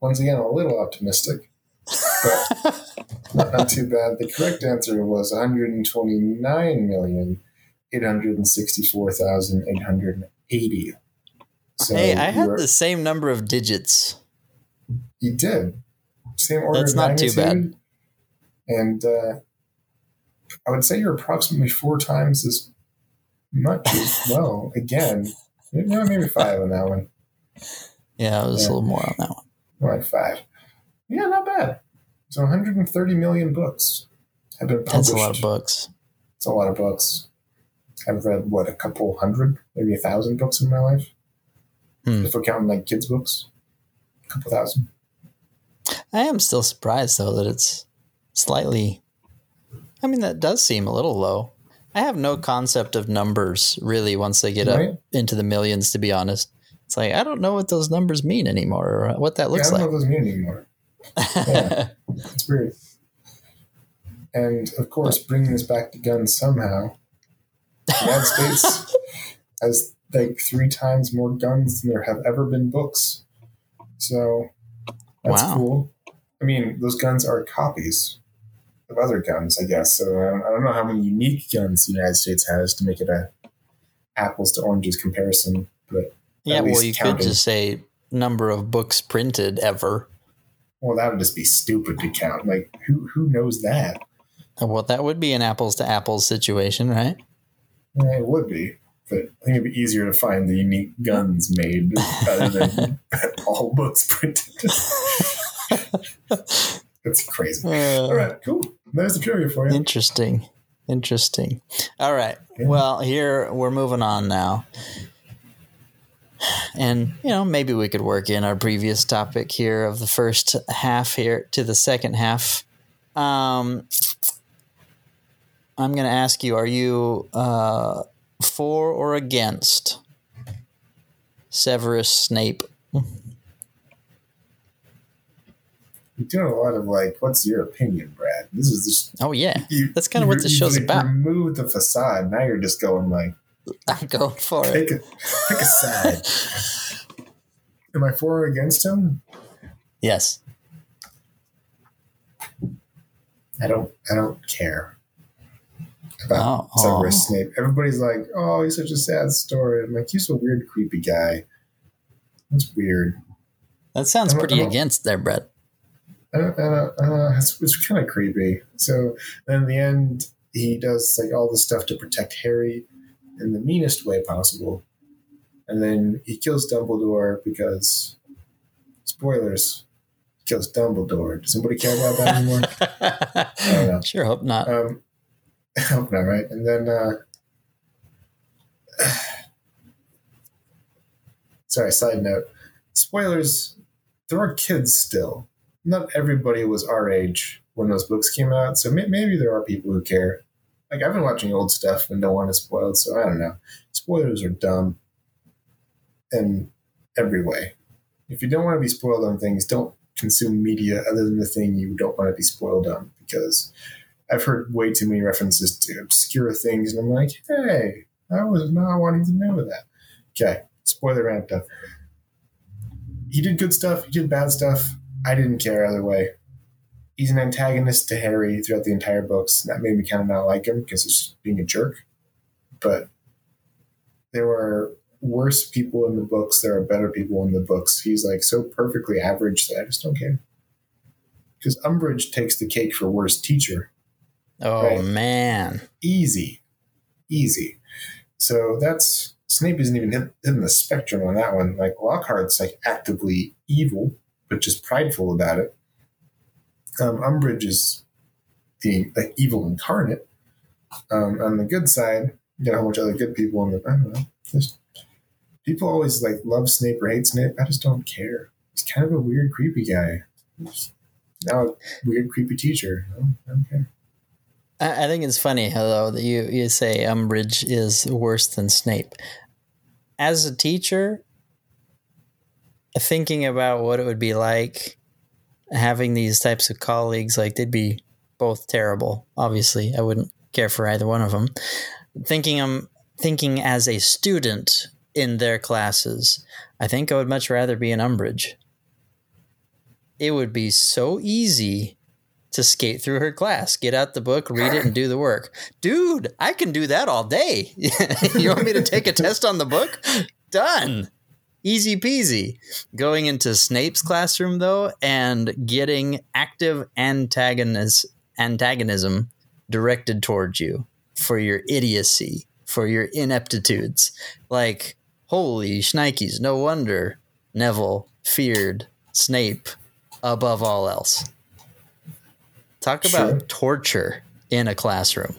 Once again, a little optimistic, but not, too bad. The correct answer was 129,864,880. So hey, I had were- the same number of digits. You did. Same order That's not too magnitude. And uh, I would say you're approximately four times as much as well. Again, maybe, maybe five on that one. Yeah, it was Yeah. a little more on that one. More like five. Yeah, not bad. So 130 million books have been published. That's a lot of books. It's a lot of books. I've read, what, a couple hundred, maybe a thousand books in my life? Hmm. If we're counting like kids' books, a couple thousand. I am still surprised though that it's slightly. I mean, that does seem a little low. I have no concept of numbers really once they get Right? up into the millions. To be honest, it's like I don't know what those numbers mean anymore or what that Yeah, I looks don't know like. what those mean anymore. Yeah. It's weird. And of course, bringing this back to guns somehow, the United States has like three times more guns than there have ever been books. So that's Wow. cool. I mean, those guns are copies of other guns, I guess. So I don't, I don't know how many unique guns the United States has to make it a apples to oranges comparison. But yeah, well, you could just say number of books printed ever. Well, that would just be stupid to count. Like, who who knows that? Well, that would be an apples to apples situation, right? Yeah, it would be, but I think it'd be easier to find the unique guns made rather than all books printed. That's crazy. Uh, All right, cool. There's the trivia for you. Interesting. Interesting. All right. Yeah. Well, here we're moving on now. And, you know, maybe we could work in our previous topic here of the first half here to the second half. Um, I'm going to ask you are you uh, for or against Severus Snape? You're doing a lot of like, what's your opinion, Brad? This is just Oh, yeah. you, That's kinda what you- this you, show's like, about. Remove the facade. Now you're just going like, I'm going for it. pick a pick a side. Am I for or against him? Yes. I don't. I don't care about Oh, Severus oh. Snape. Everybody's like, "Oh, he's such a sad story." I'm like, "He's a weird, creepy guy." That's weird. That sounds pretty against there, Brett. I don't, I don't, uh, it's, it's kind of creepy. So then in the end, he does like all this stuff to protect Harry in the meanest way possible, and then he kills Dumbledore because spoilers. He kills Dumbledore. Does anybody care about that anymore? don't know. sure hope not. Um, I hope not, right? And then uh, sorry, side note. Spoilers, there are kids still. Not everybody was our age when those books came out, so may- maybe there are people who care. Like, I've been watching old stuff and don't want it spoiled, so I don't know. Spoilers are dumb in every way. If you don't want to be spoiled on things, don't consume media other than the thing you don't want to be spoiled on because I've heard way too many references to obscure things, and I'm like, hey, I was not wanting to know that. Okay, spoiler rant up. He did good stuff, he did bad stuff. I didn't care either way. He's an antagonist to Harry throughout the entire books. and That made me kind of not like him because he's just being a jerk. But there were worse people in the books. There are better people in the books. He's like so perfectly average that I just don't care. Because Umbridge takes the cake for worst teacher Oh Right. man. easy, easy. So that's Snape isn't even hit, hitting the spectrum on that one. Like Lockhart's like actively evil, but just prideful about it. Um, Umbridge is the like evil incarnate. Um, on the good side, you whole bunch of other good people the. I don't know. Just people always like love Snape or hate Snape. I just don't care. He's kind of a weird, creepy guy. He's now a weird, creepy teacher. I don't, I don't care. I, I think it's funny, though, that you, you say Umbridge is worse than Snape. As a teacher, thinking about what it would be like having these types of colleagues, like they'd be both terrible. Obviously, I wouldn't care for either one of them. Thinking I'm thinking as a student in their classes, I think I would much rather be an Umbridge. It would be so easy to skate through her class, get out the book, read it, and do the work. Dude, I can do that all day. you want me to take a test on the book? Done. Easy peasy. Going into Snape's classroom, though, and getting active antagonis- antagonism directed towards you for your idiocy, for your ineptitudes. Like, holy shnikes, no wonder Neville feared Snape above all else. Talk about Sure. torture in a classroom.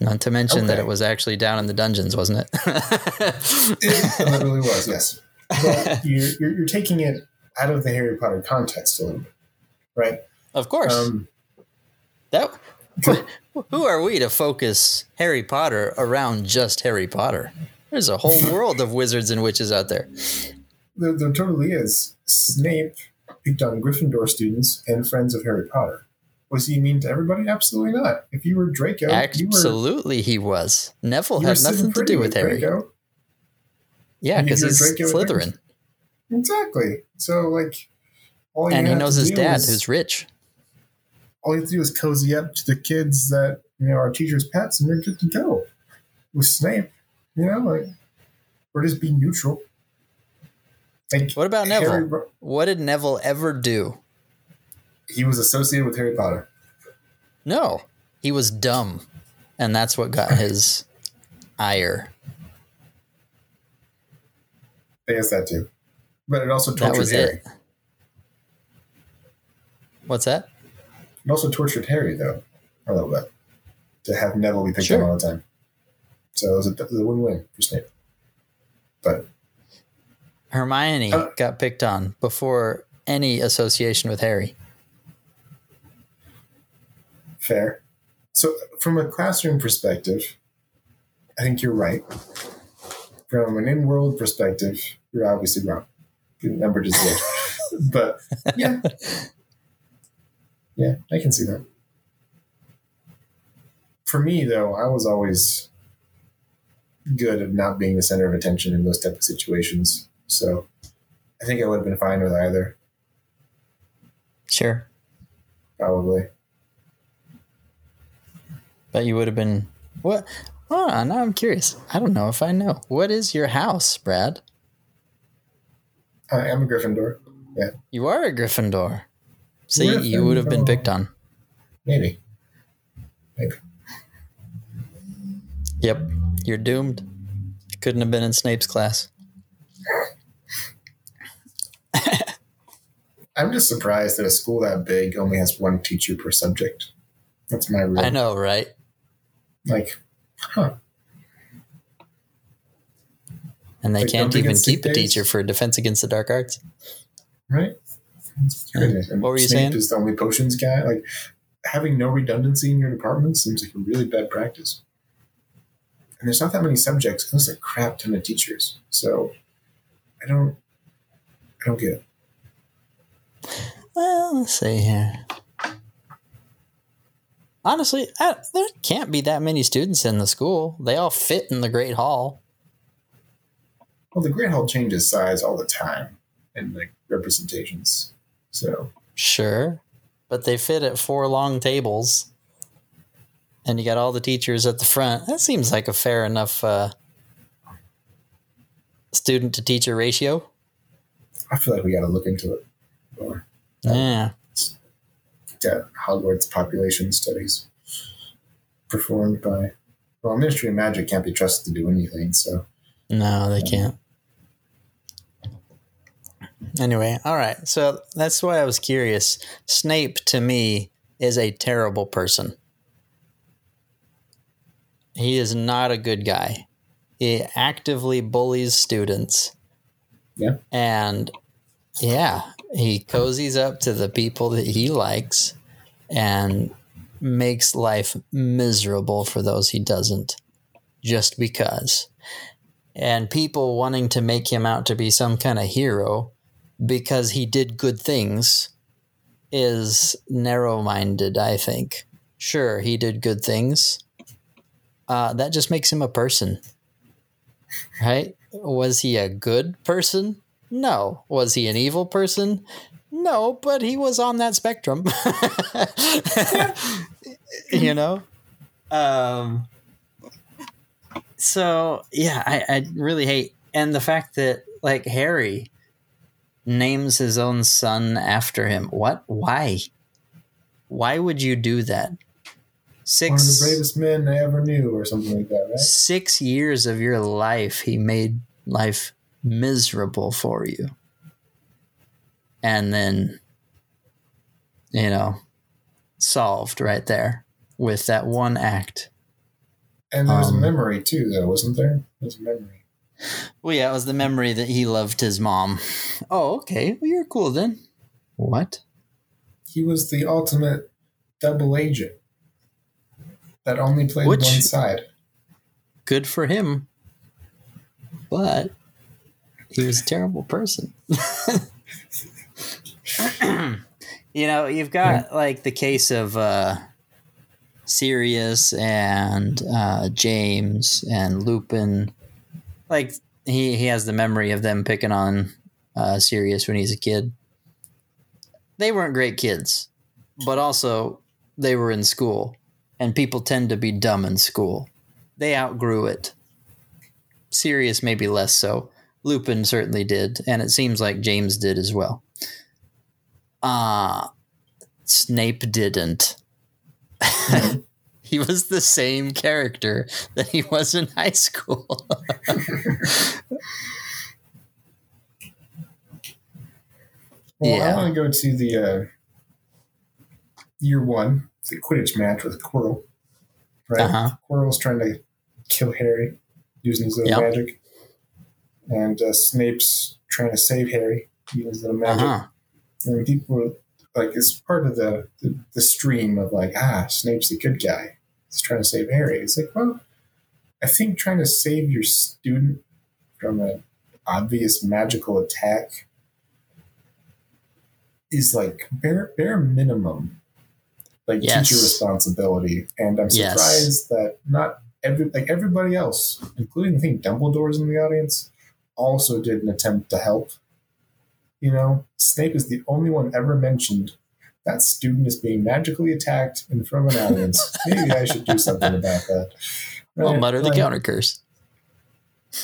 Not to mention that it was actually down in the dungeons, wasn't it? It literally was, yes. But you're, you're, you're taking it out of the Harry Potter context a little bit, right? of course. Um, that who are we to focus Harry Potter around just Harry Potter? There's a whole world of wizards and witches out there. there, there totally is. Snape picked on Gryffindor students and friends of Harry Potter. Was he mean to everybody? Absolutely not. If you were Draco, you were, Absolutely, he was. Neville had nothing to do with Harry. Draco. Yeah, because he's Draco, Slytherin, Exactly. So, like, all you and he knows his dad, is- who's rich. all you have to do is cozy up to the kids that you know are teachers' pets, and they're good to go. With Snape, you know, like, or just be neutral. Like, What about Neville? Ro- What did Neville ever do? He was associated with Harry Potter. No, he was dumb, and that's what got his ire. I guess that too. But it also That tortured was Harry. it. What's that? It also tortured Harry, though, a little bit, to have Neville be picked Sure. on all the time. So it was a, it was a win-win for Snape. But Hermione Uh, got picked on before any association with Harry. Fair. So from a classroom perspective, I think you're right. From an in-world perspective, you're obviously wrong. The number just did. but yeah, yeah, I can see that. For me, though, I was always good at not being the center of attention in those type of situations. So I think I would have been fine with either, Sure. probably. But you would have been what? On, now I'm curious. I don't know if I know. What is your house, Brad? I am a Gryffindor. Yeah. You are a Gryffindor. See, you would have been picked on. Maybe. Maybe. Yep, you're doomed. Couldn't have been in Snape's class. I'm just surprised that a school that big only has one teacher per subject. That's my real I know, right? Like, huh? and they Like, can't even keep a teacher for defense against the dark arts. right? What were you Snape saying? is the only potions guy. Like having no redundancy in your department seems like a really bad practice. And there's not that many subjects. and There's a crap ton of teachers. So I don't, I don't get it. Well, let's see here. Honestly, I, there can't be that many students in the school. They all fit in the Great Hall. Well, the Great Hall changes size all the time in like representations. So Sure. But they fit at four long tables. And you got all the teachers at the front. That seems like a fair enough uh, student to teacher ratio. I feel like we got to look into it more. Yeah. Yeah, Hogwarts population studies performed by. Well, Ministry of Magic can't be trusted to do anything. So No, they can't. Anyway, all right. So that's why I was curious. Snape to me is a terrible person. He is not a good guy. He actively bullies students. Yeah. And yeah, he cozies up to the people that he likes and makes life miserable for those he doesn't just because and people wanting to make him out to be some kind of hero because he did good things is narrow minded, I think. Sure, he did good things. Uh, that just makes him a person. Right? Was he a good person? No. Was he an evil person? No, but he was on that spectrum. you know? Um, so yeah, I, I really hate and the fact that like Harry names his own son after him. What? Why? Why would you do that? one of the Six bravest men I ever knew, or something like that, right? six years of your life, he made life miserable for you, and then you know solved right there with that one act. And there was Um, a memory too, though, wasn't there? There's a memory. Well, yeah, it was the memory that he loved his mom. Oh, okay. Well, you're cool then. What? He was the ultimate double agent that only played Which- one side. Good for him. But he was a terrible person. you know, you've got like the case of uh, Sirius and uh, James and Lupin. Like he he has the memory of them picking on uh, Sirius when he's a kid. They weren't great kids, but also they were in school, and people tend to be dumb in school. They outgrew it. Sirius maybe less so. Lupin certainly did, and it seems like James did as well. Uh Snape didn't. he was the same character that he was in high school. Well, Yeah. I want to go to the uh, year one, the Quidditch match with Quirrell. Right? Uh-huh. Quirrell's trying to kill Harry using his little Yep. magic. And uh, Snape's trying to save Harry using his little magic. uh-huh. And people like, it's part of the, the, the stream of like, ah, Snape's the good guy. He's trying to save Harry. It's like, well, I think trying to save your student from an obvious magical attack is like bare bare minimum like Yes. teacher responsibility. And I'm Yes. surprised that not every like everybody else, including I think Dumbledore's in the audience, also did an attempt to help. You know, Snape is the only one ever mentioned that student is being magically attacked in front of an audience. Maybe I should do something about that. Well, Right? mutter the Like, counter curse.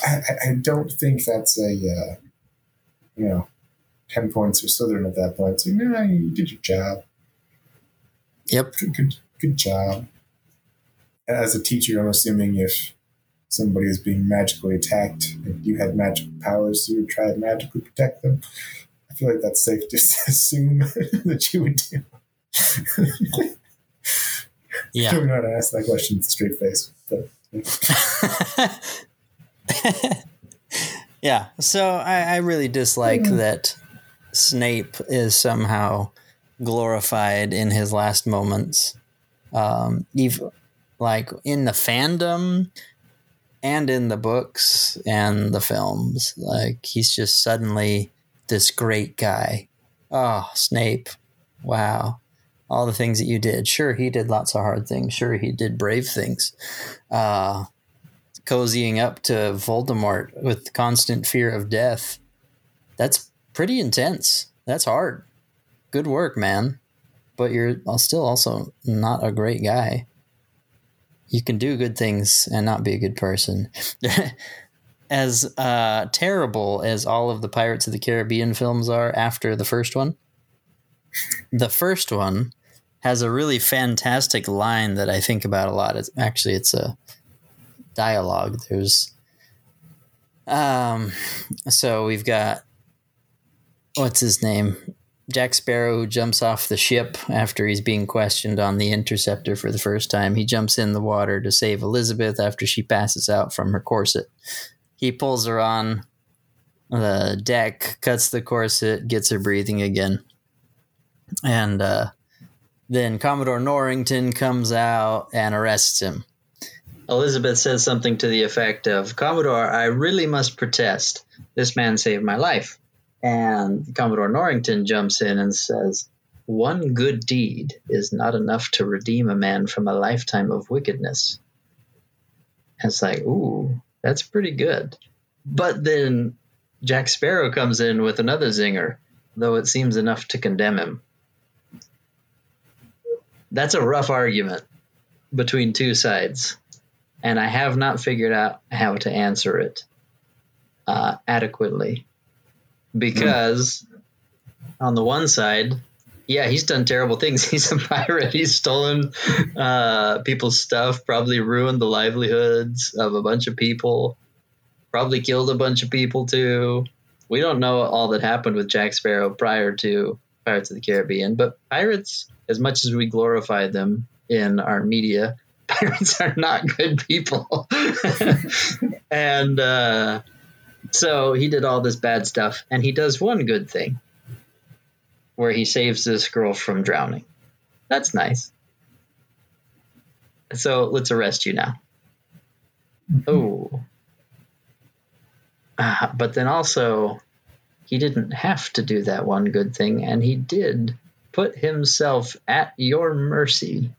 I, I- don't think that's a uh, you know ten points for Slytherin at that point. It's like, nah, you did your job. Yep. Good, good, good job. As a teacher, I'm assuming if somebody is being magically attacked and you had magic powers, you would try to magically protect them. I feel like that's safe to assume that you would do. yeah. I Yeah. don't know how to ask that question with a straight face, but Yeah, so I, I really dislike Mhm. that Snape is somehow glorified in his last moments. Um, even like in the fandom and in the books and the films, like he's just suddenly this great guy. Oh, Snape! Wow, all the things that you did. Sure, he did lots of hard things. Sure, he did brave things. Uh, cozying up to Voldemort with constant fear of death. That's pretty intense. That's hard. Good work, man. But you're still also not a great guy. You can do good things and not be a good person. as uh, terrible as all of the Pirates of the Caribbean films are after the first one, the first one has a really fantastic line that I think about a lot. It's actually it's a dialogue. There's um so we've got what's his name? Jack Sparrow who jumps off the ship after he's being questioned on the interceptor for the first time. He jumps in the water to save Elizabeth after she passes out from her corset. He pulls her on the deck, cuts the corset, gets her breathing again. And uh, then Commodore Norrington comes out and arrests him. Elizabeth says something to the effect of Commodore, I really must protest. This man saved my life. And Commodore Norrington jumps in and says, One good deed is not enough to redeem a man from a lifetime of wickedness. And it's like, ooh, that's pretty good. But then Jack Sparrow comes in with another zinger, though it seems enough to condemn him. That's a rough argument between two sides and I have not figured out how to answer it uh, adequately. Because on the one side, yeah, he's done terrible things. He's a pirate. He's stolen uh, people's stuff, probably ruined the livelihoods of a bunch of people, probably killed a bunch of people too. We don't know all that happened with Jack Sparrow prior to Pirates of the Caribbean, but pirates, as much as we glorify them in our media, pirates are not good people. and uh, so he did all this bad stuff, and he does one good thing where he saves this girl from drowning. That's nice. So let's arrest you now. Oh. Uh, but then also, he didn't have to do that one good thing, and he did put himself at your mercy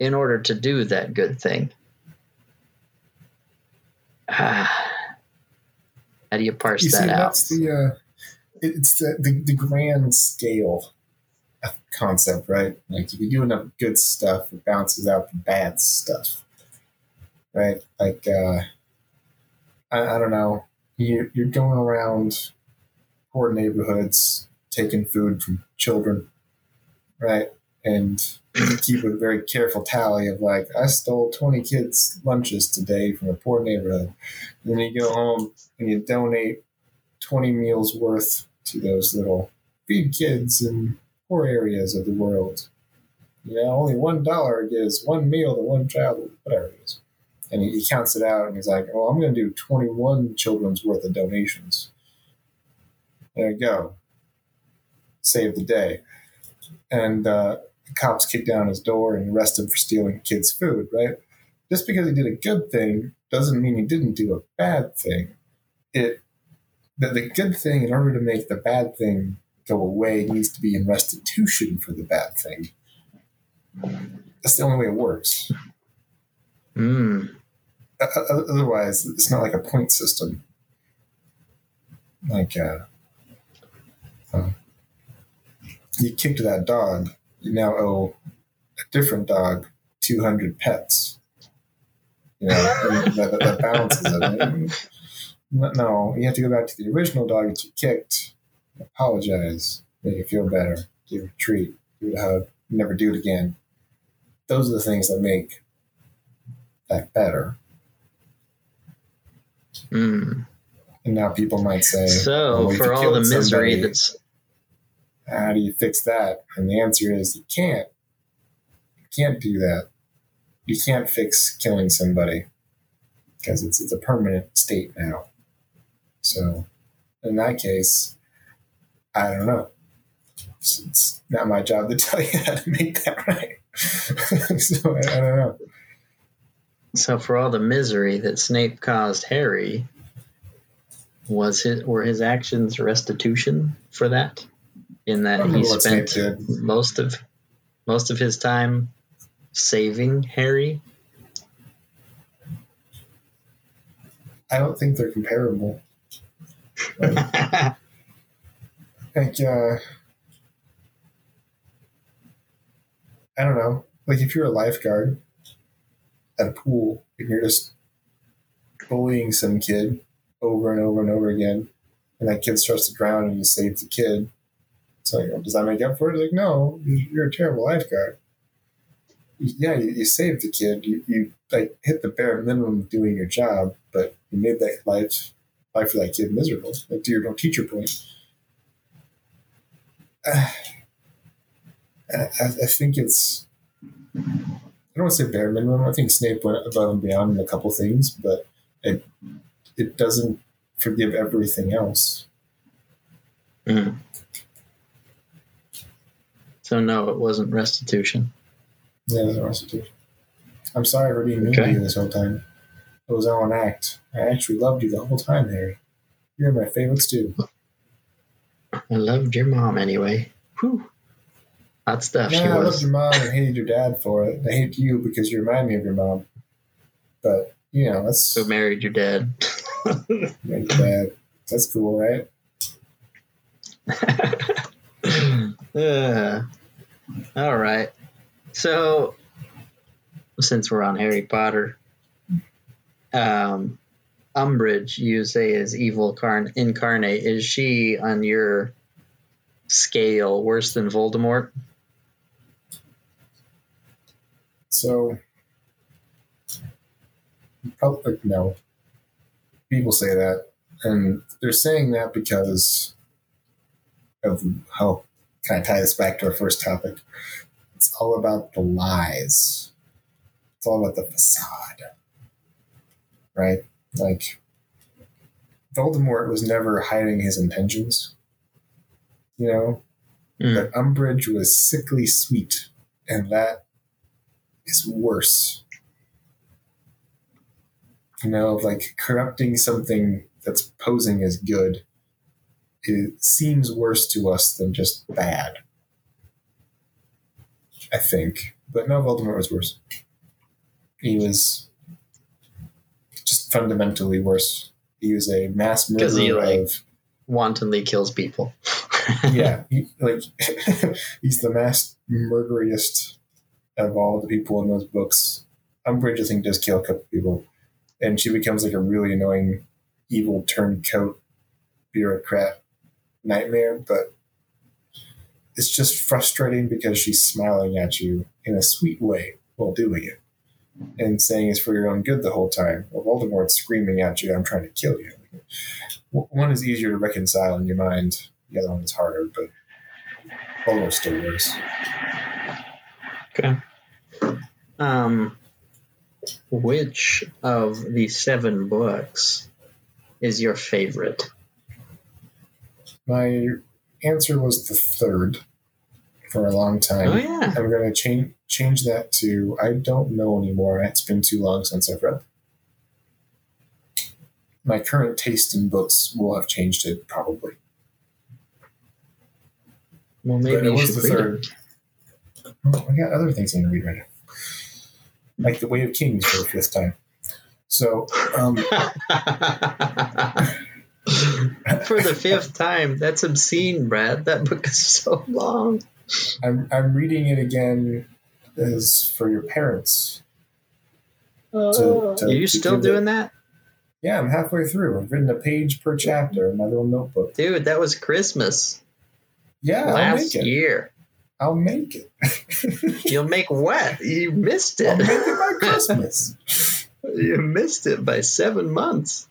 in order to do that good thing. Ah. How do you parse You that see, out? that's the uh, it's the, the the grand scale concept, right? Like if you do enough good stuff, it bounces out the bad stuff, right? Like uh, I, I don't know, you you're going around poor neighborhoods taking food from children, right? And you keep a very careful tally of like, I stole 20 kids' lunches today from a poor neighborhood. And then you go home and you donate 20 meals worth to those little feed kids in poor areas of the world. You know, only one dollar gives one meal to one child, whatever it is. And he, he counts it out and he's like, well, I'm going to do 21 children's worth of donations. There you go. Save the day. And uh, the cops kick down his door and arrest him for stealing kids' food, right? Just because he did a good thing doesn't mean he didn't do a bad thing. It the, the good thing, in order to make the bad thing go away, needs to be in restitution for the bad thing. That's the only way it works. Mm. Otherwise, it's not like a point system. Like, uh, uh, you kicked that dog, you now owe a different dog 200 pets. You know, and that, that balances it. No, no, you have to go back to the original dog that you kicked, apologize, make it feel better, give it a treat, give it a hug, never do it again. Those are the things that make that better. Mm. And now people might say, So, well, for all the misery somebody, that's how do you fix that? And the answer is you can't. You can't do that. You can't fix killing somebody because it's, it's a permanent state now. So, in that case, I don't know. It's, it's not my job to tell you how to make that right. so, I, I don't know. So for all the misery that Snape caused Harry, was his were his actions restitution for that? In that he know what Snape spent most of most of his time saving Harry. I don't think they're comparable. Like, uh, I don't know. Like, if you're a lifeguard at a pool and you're just bullying some kid over and over and over again, and that kid starts to drown and you save the kid, so you know, does that make up for it? Like, no, you're a terrible lifeguard. Yeah, you, you saved the kid. You, you like hit the bare minimum of doing your job, but you made that life life for that kid miserable. Like to your teacher point. Uh, I, I think it's. I don't want to say bare minimum. I think Snape went above and beyond in a couple things, but it it doesn't forgive everything else. Mhm. So no, it wasn't restitution. Yeah, there's no restitution. I'm sorry for being mean to you this whole time. It was all an act. I actually loved you the whole time, Harry. You're my favorite too. I loved your mom anyway. Whew. Hot stuff she Yeah, I loved was. your mom and hated your dad for it. I hate you because you remind me of your mom. But you know, that's Who married your dad? married your dad. That's cool, right? Uh, all right. So, since we're on Harry Potter, um, Umbridge, you say is evil carn- incarnate. Is she on your scale worse than Voldemort? So, probably no. People say that, and they're saying that because of how. Can I tie this back to our first topic? It's all about the lies. It's all about the facade, right? Like Voldemort was never hiding his intentions, you know. Mm. But Umbridge was sickly sweet, and that is worse. You know, like corrupting something that's posing as good. It seems worse to us than just bad. I think. But no, Voldemort was worse. He was just fundamentally worse. He was a mass 'Cause he, murderer like- of Wantonly kills people. yeah, he, like he's the mass murderiest of all the people in those books. Umbridge, I think, does kill a couple people, and she becomes like a really annoying, evil turncoat bureaucrat nightmare. But it's just frustrating because she's smiling at you in a sweet way while doing it, and saying it's for your own good the whole time. While Voldemort's screaming at you, "I'm trying to kill you." One is easier to reconcile in your mind. The other one is harder, but Voldemort's still worse. Okay. Um, which of the seven books is your favorite? My answer was the third for a long time. Oh yeah. I'm going to change change that to I don't know anymore. It's been too long since I've read. My current taste in books will have changed it probably. Well, maybe but it was the third. Oh, I got other things I'm going to read right now. Like The Way of Kings for the fifth time. So, um. For the fifth time, that's obscene, Brad. That book is so long. I'm, I'm reading it again as for your parents. To- to- Are you still give it- doing that, Yeah, I'm halfway through. I've written a page per chapter in my little notebook. dude? That was Christmas Yeah, I'll last it. year. I'll make it. You'll make what? You missed it. I'll make it by Christmas. you missed it by seven months.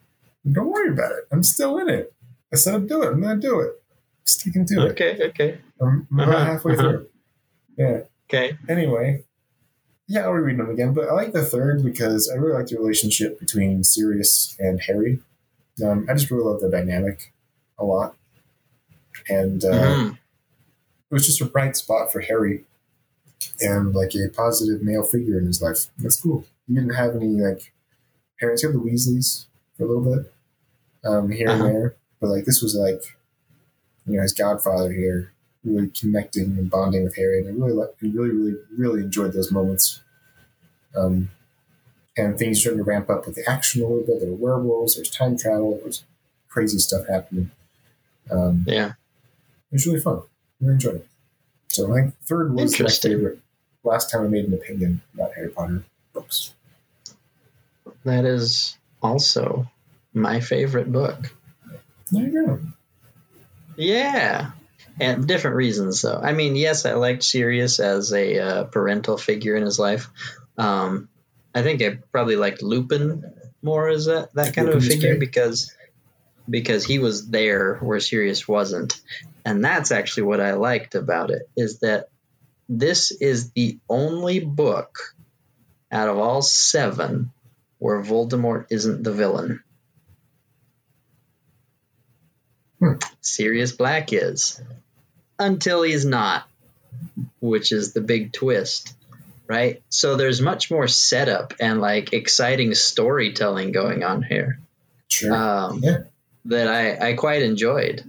Don't worry about it. I'm still in it. I said I'd do it. I'm going to do it. I'm Sticking to it. Okay, okay, I'm, about Uh-huh, halfway uh-huh. through. Yeah. okay. Anyway, yeah, I'll reread them again. But I like the third because I really like the relationship between Sirius and Harry. Um, I just really love the dynamic a lot, and uh, Mhm. it was just a bright spot for Harry and like a positive male figure in his life. That's cool. He didn't have any like parents. He had the Weasleys for a little bit um, here Uh-huh. and there, but like this was like you know his godfather here, really connecting and bonding with Harry, and I really, really, really, really enjoyed those moments. Um, and things starting to ramp up with the action a little bit. There were werewolves, there's time travel, there was crazy stuff happening. Um, Yeah. it was really fun. Really enjoyed it. So my third was my favorite. Last time I made an opinion about Harry Potter books. That is also my favorite book. There you go. Yeah. And different reasons, though. I mean, yes, I liked Sirius as a uh, parental figure in his life. Um, I think I probably liked Lupin more as that, that kind of a figure because because he was there where Sirius wasn't. And that's actually what I liked about it is that this is the only book out of all seven where Voldemort isn't the villain. Hmm. Sirius Black is. Until he's not, which is the big twist, right? So there's much more setup and like exciting storytelling going on here Sure. um, Yeah. that I, I quite enjoyed.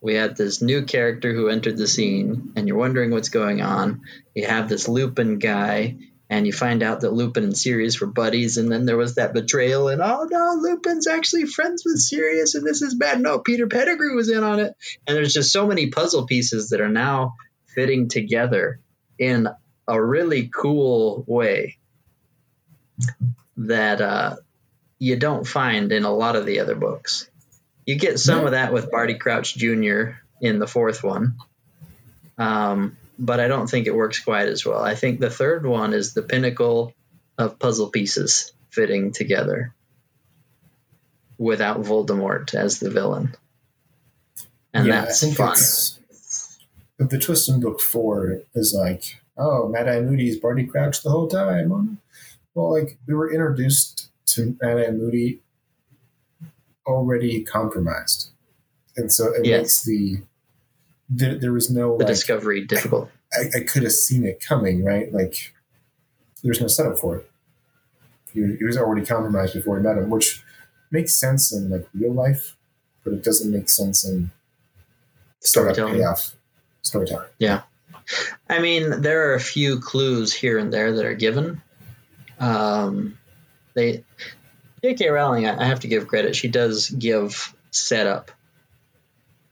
We had this new character who entered the scene, and you're wondering what's going on. You have this Lupin guy, and you find out that Lupin and Sirius were buddies, and then there was that betrayal, and oh no, Lupin's actually friends with Sirius, and this is bad. No, Peter Pettigrew was in on it. And there's just so many puzzle pieces that are now fitting together in a really cool way that uh, you don't find in a lot of the other books. You get some of that with Barty Crouch Jr. in the fourth one, um, but I don't think it works quite as well. I think the third one is the pinnacle of puzzle pieces fitting together without Voldemort as the villain, and yeah, that's I think fun. but the twist in book four is like, oh, Mad Eye Moody's Barty Crouch the whole time. Well, like we were introduced to Mad Eye Moody already compromised, and so it Yes. makes the there, there was no The like discovery difficult. I, I could have seen it coming, right? Like there's no setup for it. He, he was already compromised before we met him, which makes sense in like real life, but it doesn't make sense in startup Storytelling. payoff storytelling. Yeah. I mean, there are a few clues here and there that are given. Um, they J.K. Rowling, I I have to give credit. She does give setup.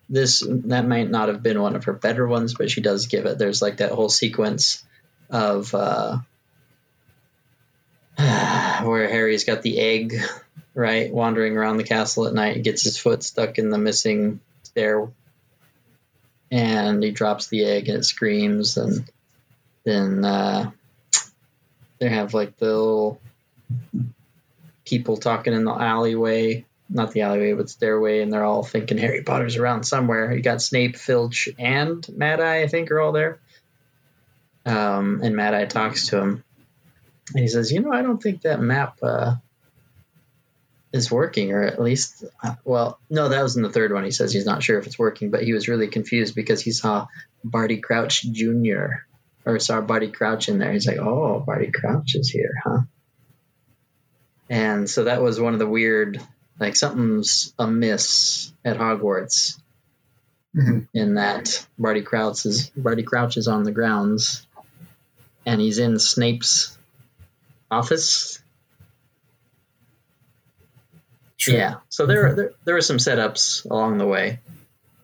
This that might not have been one of her better ones, but she does give it. There's like that whole sequence of uh, where Harry's got the egg, right, wandering around the castle at night, gets his foot stuck in the missing stair and he drops the egg and it screams and then uh, they have like the little people talking in the alleyway not the alleyway but stairway and they're all thinking harry potter's around somewhere you got snape filch and mad eye i think are all there um, and mad eye talks to him and he says you know i don't think that map uh, is working, or at least, uh, well, no, that was in the third one. He says he's not sure if it's working, but he was really confused because he saw Barty Crouch Jr. or saw Barty Crouch in there. He's like, oh, Barty Crouch is here, huh? And so that was one of the weird, like something's amiss at Hogwarts Mhm. in that Barty Crouch is Barty Crouch is on the grounds, and he's in Snape's office Sure. Yeah. So there, there there were some setups along the way,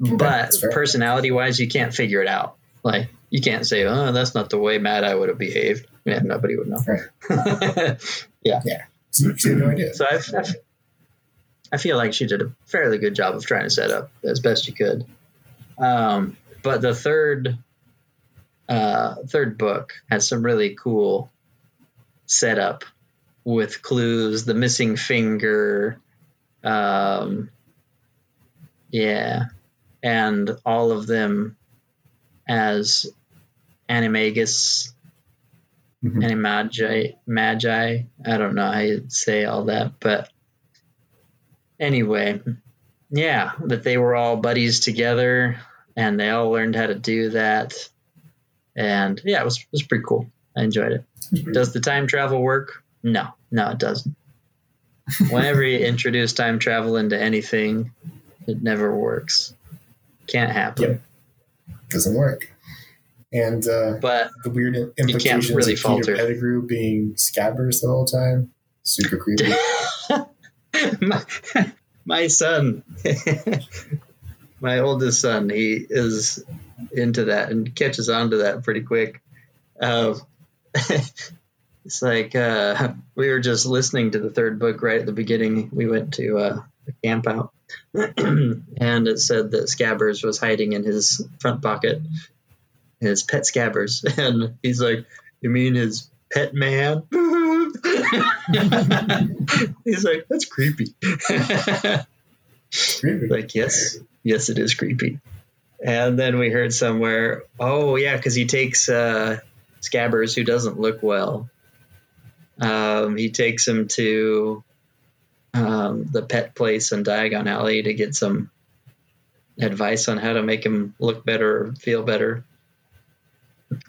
Okay, but personality wise, you can't figure it out. Like you can't say, "Oh, that's not the way Mad Eye would have behaved." Yeah, nobody would know. So you had no idea. so I, I, I feel like she did a fairly good job of trying to set up as best she could. Um, but the third uh, third book has some really cool setup with clues, the missing finger, um, yeah, and all of them as animagus Mhm. animagi magi i don't know how you say all that but anyway, yeah, that they were all buddies together and they all learned how to do that. And yeah, it was, it was pretty cool. I enjoyed it. Does the time travel work? No, no, it doesn't. Whenever you introduce time travel into anything, it never works. Can't happen. Yep. Doesn't work. And uh, But the weird implications really of falter. Peter Pettigrew being scabbers the whole time. Super creepy. my, son, my oldest son, he is into that and catches on to that pretty quick. Uh, it's like uh, we were just listening to the third book right at the beginning. We went to uh, a camp out, and it said that Scabbers was hiding in his front pocket, his pet Scabbers, and he's like, "You mean his pet man?" he's like, "That's creepy." creepy. like, yes, yes, it is creepy. And then we heard somewhere, oh yeah, because he takes uh, Scabbers who doesn't look well. Um, he takes him to um, the pet place in Diagon Alley to get some advice on how to make him look better, feel better.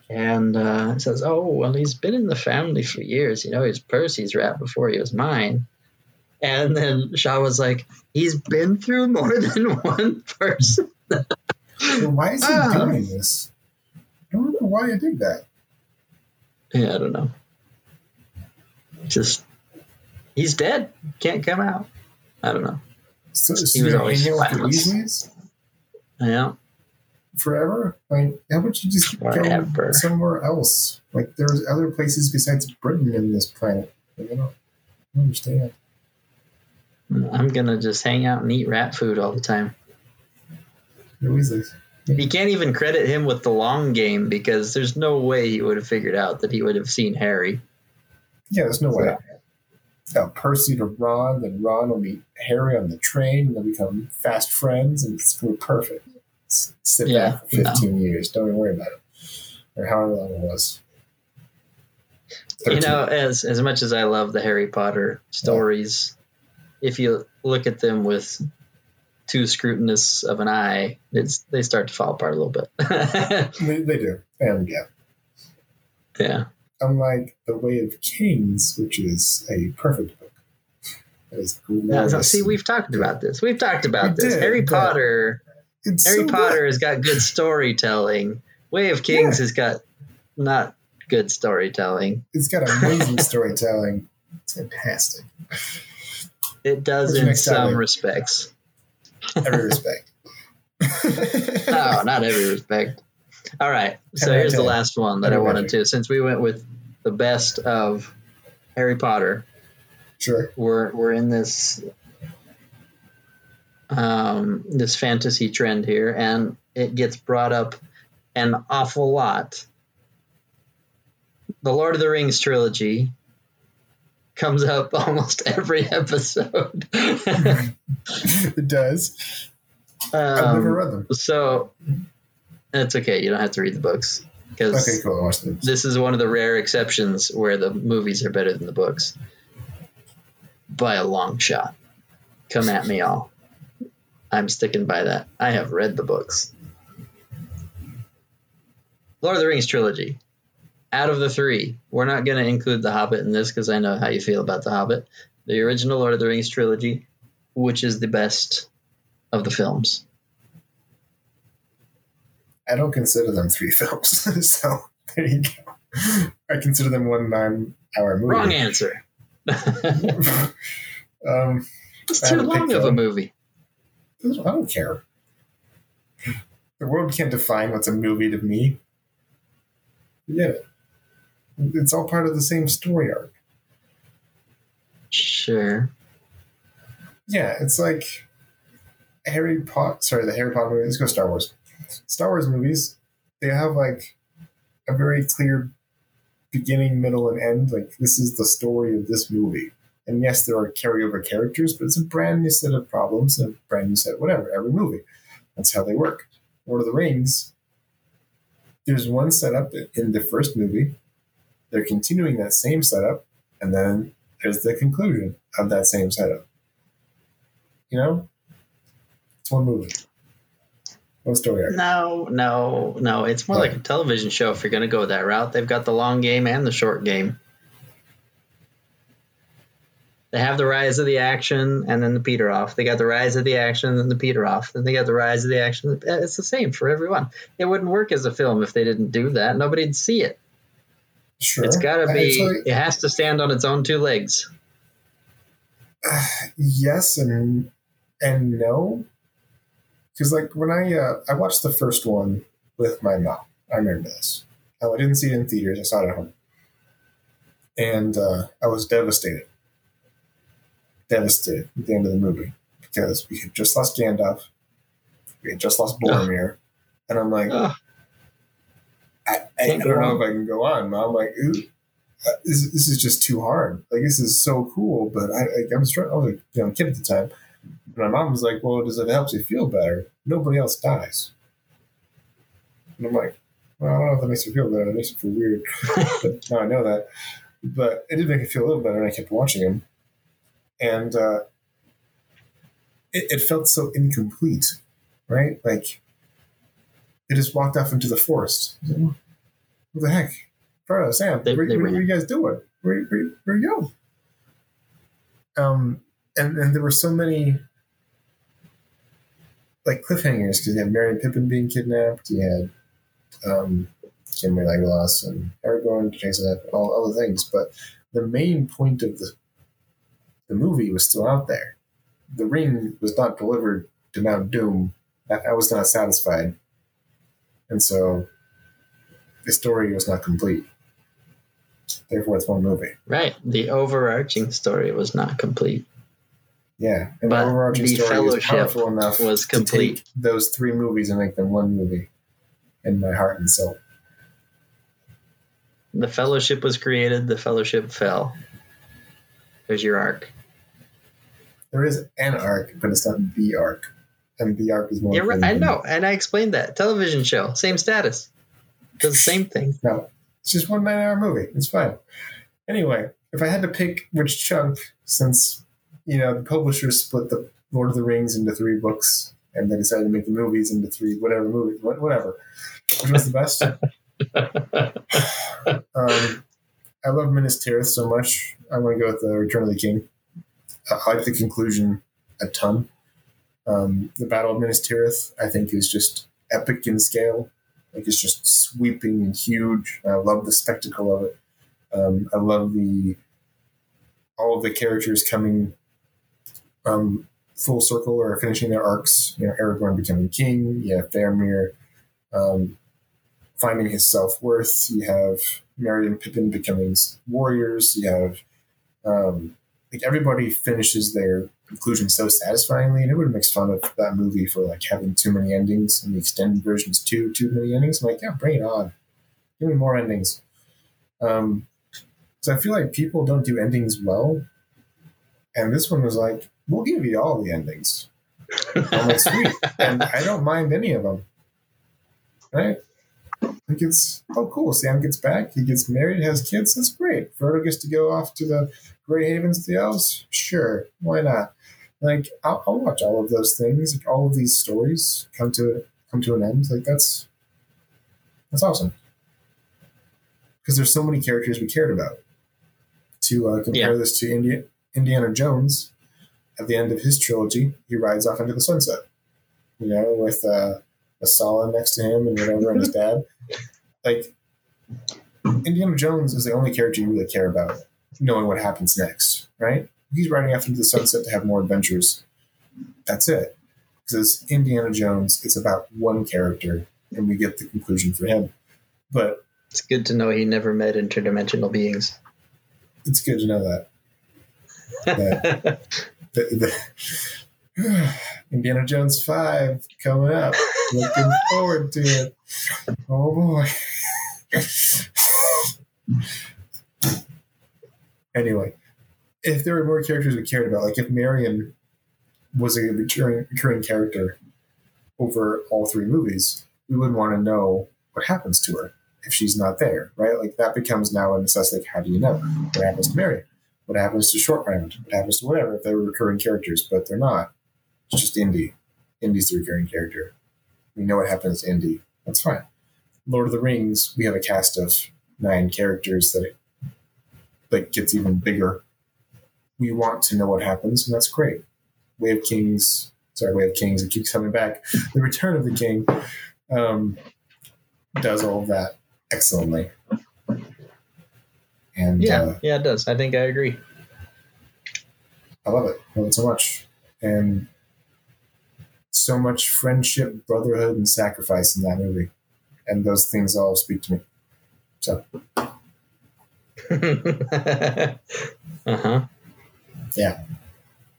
And uh, says, "Oh, well, he's been in the family for years. You know, he's Percy's rat before he was mine." And then Shaw was like, "He's been through more than one person." Why is he Ah. doing this? I don't know why he did that. Yeah, I don't know. Just he's dead. Can't come out. I don't know. So, so He was always hanging out with the spineless. Weasleys Yeah. Forever? Like, how about you just go somewhere else? Like, there's other places besides Britain in this planet. Like, I don't, understand. I'm gonna just hang out and eat rat food all the time. The Weasleys. You can't even credit him with the long game because there's no way he would have figured out that he would have seen Harry. Yeah, there's no way. Now, Percy to Ron, then Ron will meet Harry on the train, and they'll become fast friends, and it's going to be perfect. Sit Yeah, back for 15 years. Don't even worry about it. Or however long it was. You know, as as much as I love the Harry Potter stories, if you look at them with too scrutinous of an eye, it's they start to fall apart a little bit. They, they do. And yeah. yeah. Unlike The Way of Kings, which is a perfect book. It is Now, glorious. see, we've talked about this. We've talked about We this. did, Harry Potter. It's Harry so. Potter has got good storytelling. Way of Kings has got not good storytelling. It's got amazing storytelling. It's fantastic. It does in some topic? respects. Every respect. No, not every respect. All right. So here's the last one that I wanted to. Since we went with the best of Harry Potter, Sure. we're we're in this um, this fantasy trend here, and it gets brought up an awful lot. The Lord of the Rings trilogy comes up almost every episode. It does. I've never um, read them. so that's okay. You don't have to read the books because Okay, cool. I'll watch them. this is one of the rare exceptions where the movies are better than the books by a long shot. Come at me all. I'm sticking by that. I have read the books. Lord of the Rings trilogy. Out of the three, we're not going to include The Hobbit in this because I know how you feel about The Hobbit. The original Lord of the Rings trilogy, which is the best of the films. I don't consider them three films. so there you go. I consider them one nine hour movie. Wrong answer. it's um, I too long of a movie. I don't care. The world can't define what's a movie to me. Yeah. It's all part of the same story arc. Sure. Yeah, it's like Harry Potter. Sorry, the Harry Potter movies. Let's go Star Wars. Star Wars movies. They have like a very clear beginning, middle, and end. Like this is the story of this movie. And yes, there are carryover characters, but it's a brand new set of problems, a brand new set, whatever. Every movie. That's how they work. Lord of the Rings. There's one setup in the first movie. They're continuing that same setup, and then there's the conclusion of that same setup You know, it's one movie, one story arc. No, no, no. It's more like a television show if you're going to go that route. They've got the long game and the short game. They have the rise of the action and then the peter off. They got the rise of the action and then the peter off. Then they got the rise of the action. It's the same for everyone. It wouldn't work as a film if they didn't do that. Nobody'd see it. Sure, It's got to be. like- it has to stand on its own two legs. yes and and no because like when i uh, i watched the first one with my mom i remember this oh, i didn't see it in theaters i saw it at home and uh, i was devastated devastated at the end of the movie because we had just lost gandalf we had just lost boromir and i'm like. I, I, I don't know if I can go on. Mom, like, ooh, uh, this, this is just too hard. Like, this is so cool, but I, I, I'm struggling. I was a young kid at the time. And my mom was like, well, does it help you feel better? Nobody else dies. And I'm like, well, I don't know if that makes me feel better. It makes me feel weird. but now I know that. But it did make me feel a little better, and I kept watching him. And uh, it, it felt so incomplete, right? Like, they just walked off into the forest. What the heck? Frodo, Sam, They- what, they what are you guys doing? Where, where, where you go? Um, and, and there were so many like cliffhangers because you had Merry and Pippin being kidnapped. You had um, Gimli, Legolas, and Aragorn chase it, all other things. But the main point of the the movie was still out there. The ring was not delivered to Mount Doom. I, was not satisfied, and so the story was not complete. Therefore, it's one movie. Right. The overarching story was not complete. Yeah, and But the overarching the story Fellowship powerful enough was to complete. take those three movies and make them one movie in my heart and soul. The fellowship was created, the fellowship fell. There's your arc. There is an arc, but it's not the arc, and the arc is more. Yeah, right, I know, and I explained that. Television show, same status. Does the same thing. No, it's just one nine-hour movie. It's fine. Anyway, if I had to pick which chunk, since you know the publishers split the Lord of the Rings into three books, and they decided to make the movies into three whatever movie, whatever. Which was the best? um, I love Minas Tirith so much. I want to go with the Return of the King. I like the conclusion a ton. Um, the Battle of Minas Tirith, I think, is just epic in scale. Like it's just sweeping and huge. I love the spectacle of it. Um, I love the all of the characters coming um, full circle or finishing their arcs. You know, Aragorn becoming king. You have Faramir um, finding his self worth. You have Merry and Pippin becoming warriors. You have um, like everybody finishes their conclusion so satisfyingly, and everyone makes fun of that movie for like having too many endings, and the extended versions too too many endings. I'm like, yeah, bring it on, give me more endings. Um, so I feel like people don't do endings well, and this one was like, we'll give you all the endings. I'm like, sweet, and I don't mind any of them. Right? Like it's oh cool. Sam gets back. He gets married, has kids. That's great. Frodo gets to go off to the Grey Havens, the elves. Sure, why not? Like I'll, I'll watch all of those things. Like, all of these stories come to come to an end. Like that's that's awesome. Because there's so many characters we cared about. To uh, compare Yeah. this to India, Indiana Jones, at the end of his trilogy, he rides off into the sunset. You know, with uh, a Sallah next to him and whatever, and his dad. Like Indiana Jones is the only character you really care about, knowing what happens next, right? He's riding off into the sunset to have more adventures. That's it. Because Indiana Jones, it's about one character, and we get the conclusion for him. But It's good to know he never met interdimensional beings. it's good to know that. that the, the Indiana Jones 5 coming up. Looking forward to it. Oh boy. anyway, if there were more characters we cared about, like if Marion was a recurring, recurring character over all three movies, we would want to know what happens to her if she's not there, right? Like that becomes now a necessity. Like, how do you know what happens to Marion? What happens to Short Round? What happens to whatever if they were recurring characters, but they're not? It's just Indy. Indy's the recurring character. We know what happens to Indy. That's fine. Lord of the Rings, we have a cast of nine characters that that gets even bigger. We want to know what happens, and that's great. Way of Kings, sorry, Way of Kings, it keeps coming back. The Return of the King um, does all of that excellently. And Yeah, uh, yeah, it does. I think I agree. I love it. I love it so much. And so much friendship, brotherhood, and sacrifice in that movie. And those things all speak to me. So, uh huh. Yeah.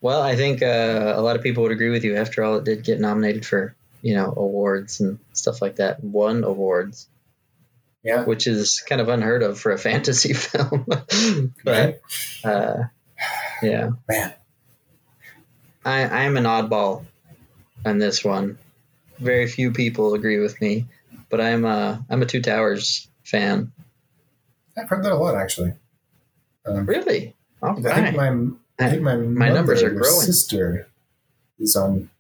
Well, I think uh, a lot of people would agree with you. After all, it did get nominated for you know awards and stuff like that. Won awards, yeah. which is kind of unheard of for a fantasy film. but uh, yeah, Man. I I am an oddball on this one. Very few people agree with me, but I'm a I'm a Two Towers fan. I've heard that a lot, actually. Um, Really? All I think my, I think my, My numbers are growing. sister is on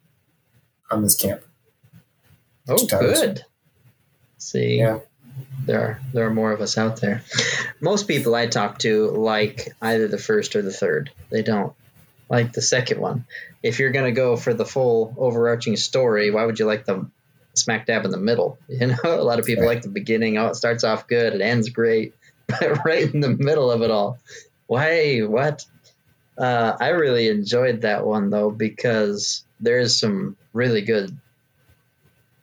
on this camp. Oh, Two Towers. good. See, Yeah. there are there are more of us out there. Most people I talk to like either the first or the third. They don't like the second one. If you're gonna go for the full overarching story, why would you like the smack dab in the middle? You know, a lot of people Right. like the beginning. Oh, it starts off good, it ends great, but right in the middle of it all, why? What? Uh, I really enjoyed that one though because there's some really good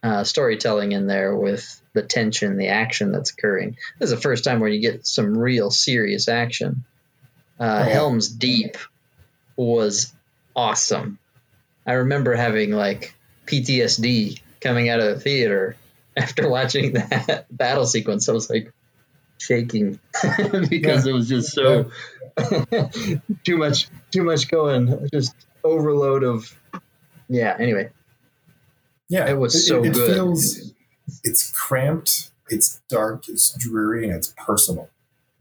uh, storytelling in there with the tension, the action that's occurring. This is the first time where you get some real serious action. Uh, Oh. Helm's Deep was awesome. I remember having like PTSD coming out of the theater after watching that battle sequence. I was like shaking because it was just so too much, too much going, just overload of. Yeah. Anyway, Yeah, It was so it, good. feels it's cramped, it's dark, it's dreary, and it's personal.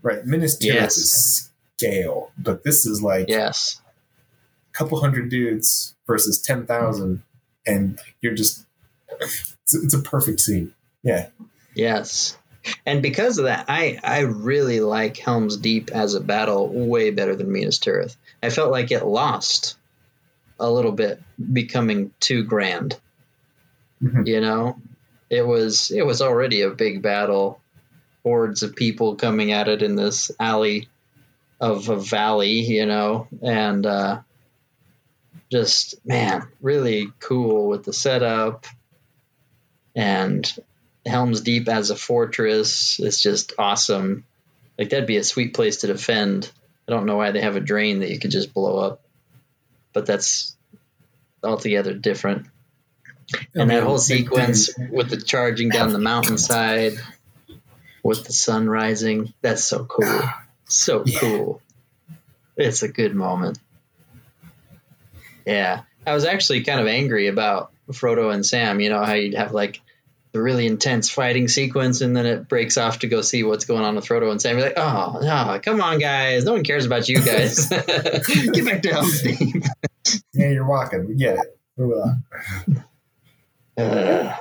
Right, Minas Tirith Yes. is scale, but this is like yes. A couple hundred dudes versus ten thousand, and you're just it's, it's a perfect scene. Yeah, Yes. And because of that, I, I really like Helm's Deep as a battle way better than Minas Tirith. I felt like it lost a little bit, becoming too grand. Mhm. You know, it was it was already a big battle, hordes of people coming at it in this alley of a valley. You know, and uh, just man, really cool with the setup and Helm's Deep as a fortress is just awesome. Like that'd be a sweet place to defend. I don't know why they have a drain that you could just blow up, but that's altogether different. And that whole sequence with the charging down the mountainside with the sun rising, that's so cool. So Yeah. cool. It's a good moment. Yeah. I was actually kind of angry about Frodo and Sam, you know, how you'd have like the really intense fighting sequence and then it breaks off to go see what's going on with Frodo and Sam. You're like, oh, no, come on, guys. No one cares about you guys. Get back to Helm's Deep. Yeah, you're walking. We get it. Move on. Uh,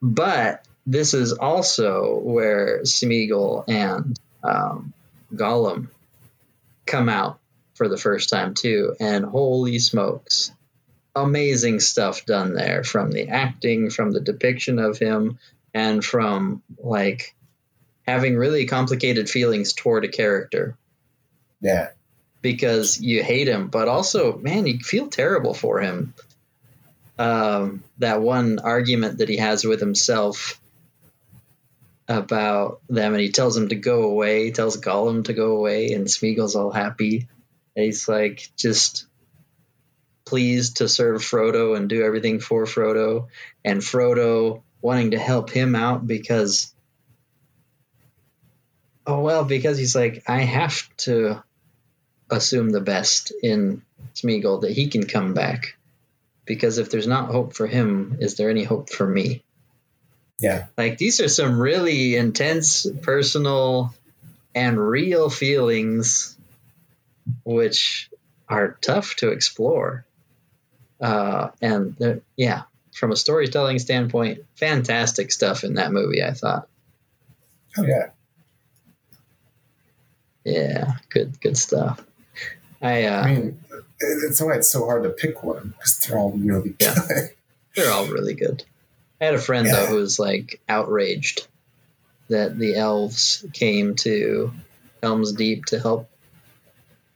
but this is also where Smeagol and um, Gollum come out for the first time too, and holy smokes, amazing stuff done there from the acting, from the depiction of him, and from like having really complicated feelings toward a character Yeah, because you hate him, but also, man, you feel terrible for him. Um, that one argument that he has with himself about them, and he tells him to go away, tells Gollum to go away, and Smeagol's all happy. And he's like, just pleased to serve Frodo and do everything for Frodo, and Frodo wanting to help him out because, oh, well, because he's like, I have to assume the best in Smeagol that he can come back. Because if there's not hope for him, is there any hope for me? yeah, Like these are some really intense, personal, and real feelings, which are tough to explore. Uh, and yeah, from a storytelling standpoint, fantastic stuff in that movie. I thought, Oh yeah. yeah, good, good stuff. I, uh, I mean, it- it's why it's so hard to pick one because they're all really Yeah. good. they're all really good. I had a friend Yeah. though who was like outraged that the elves came to Helm's Deep to help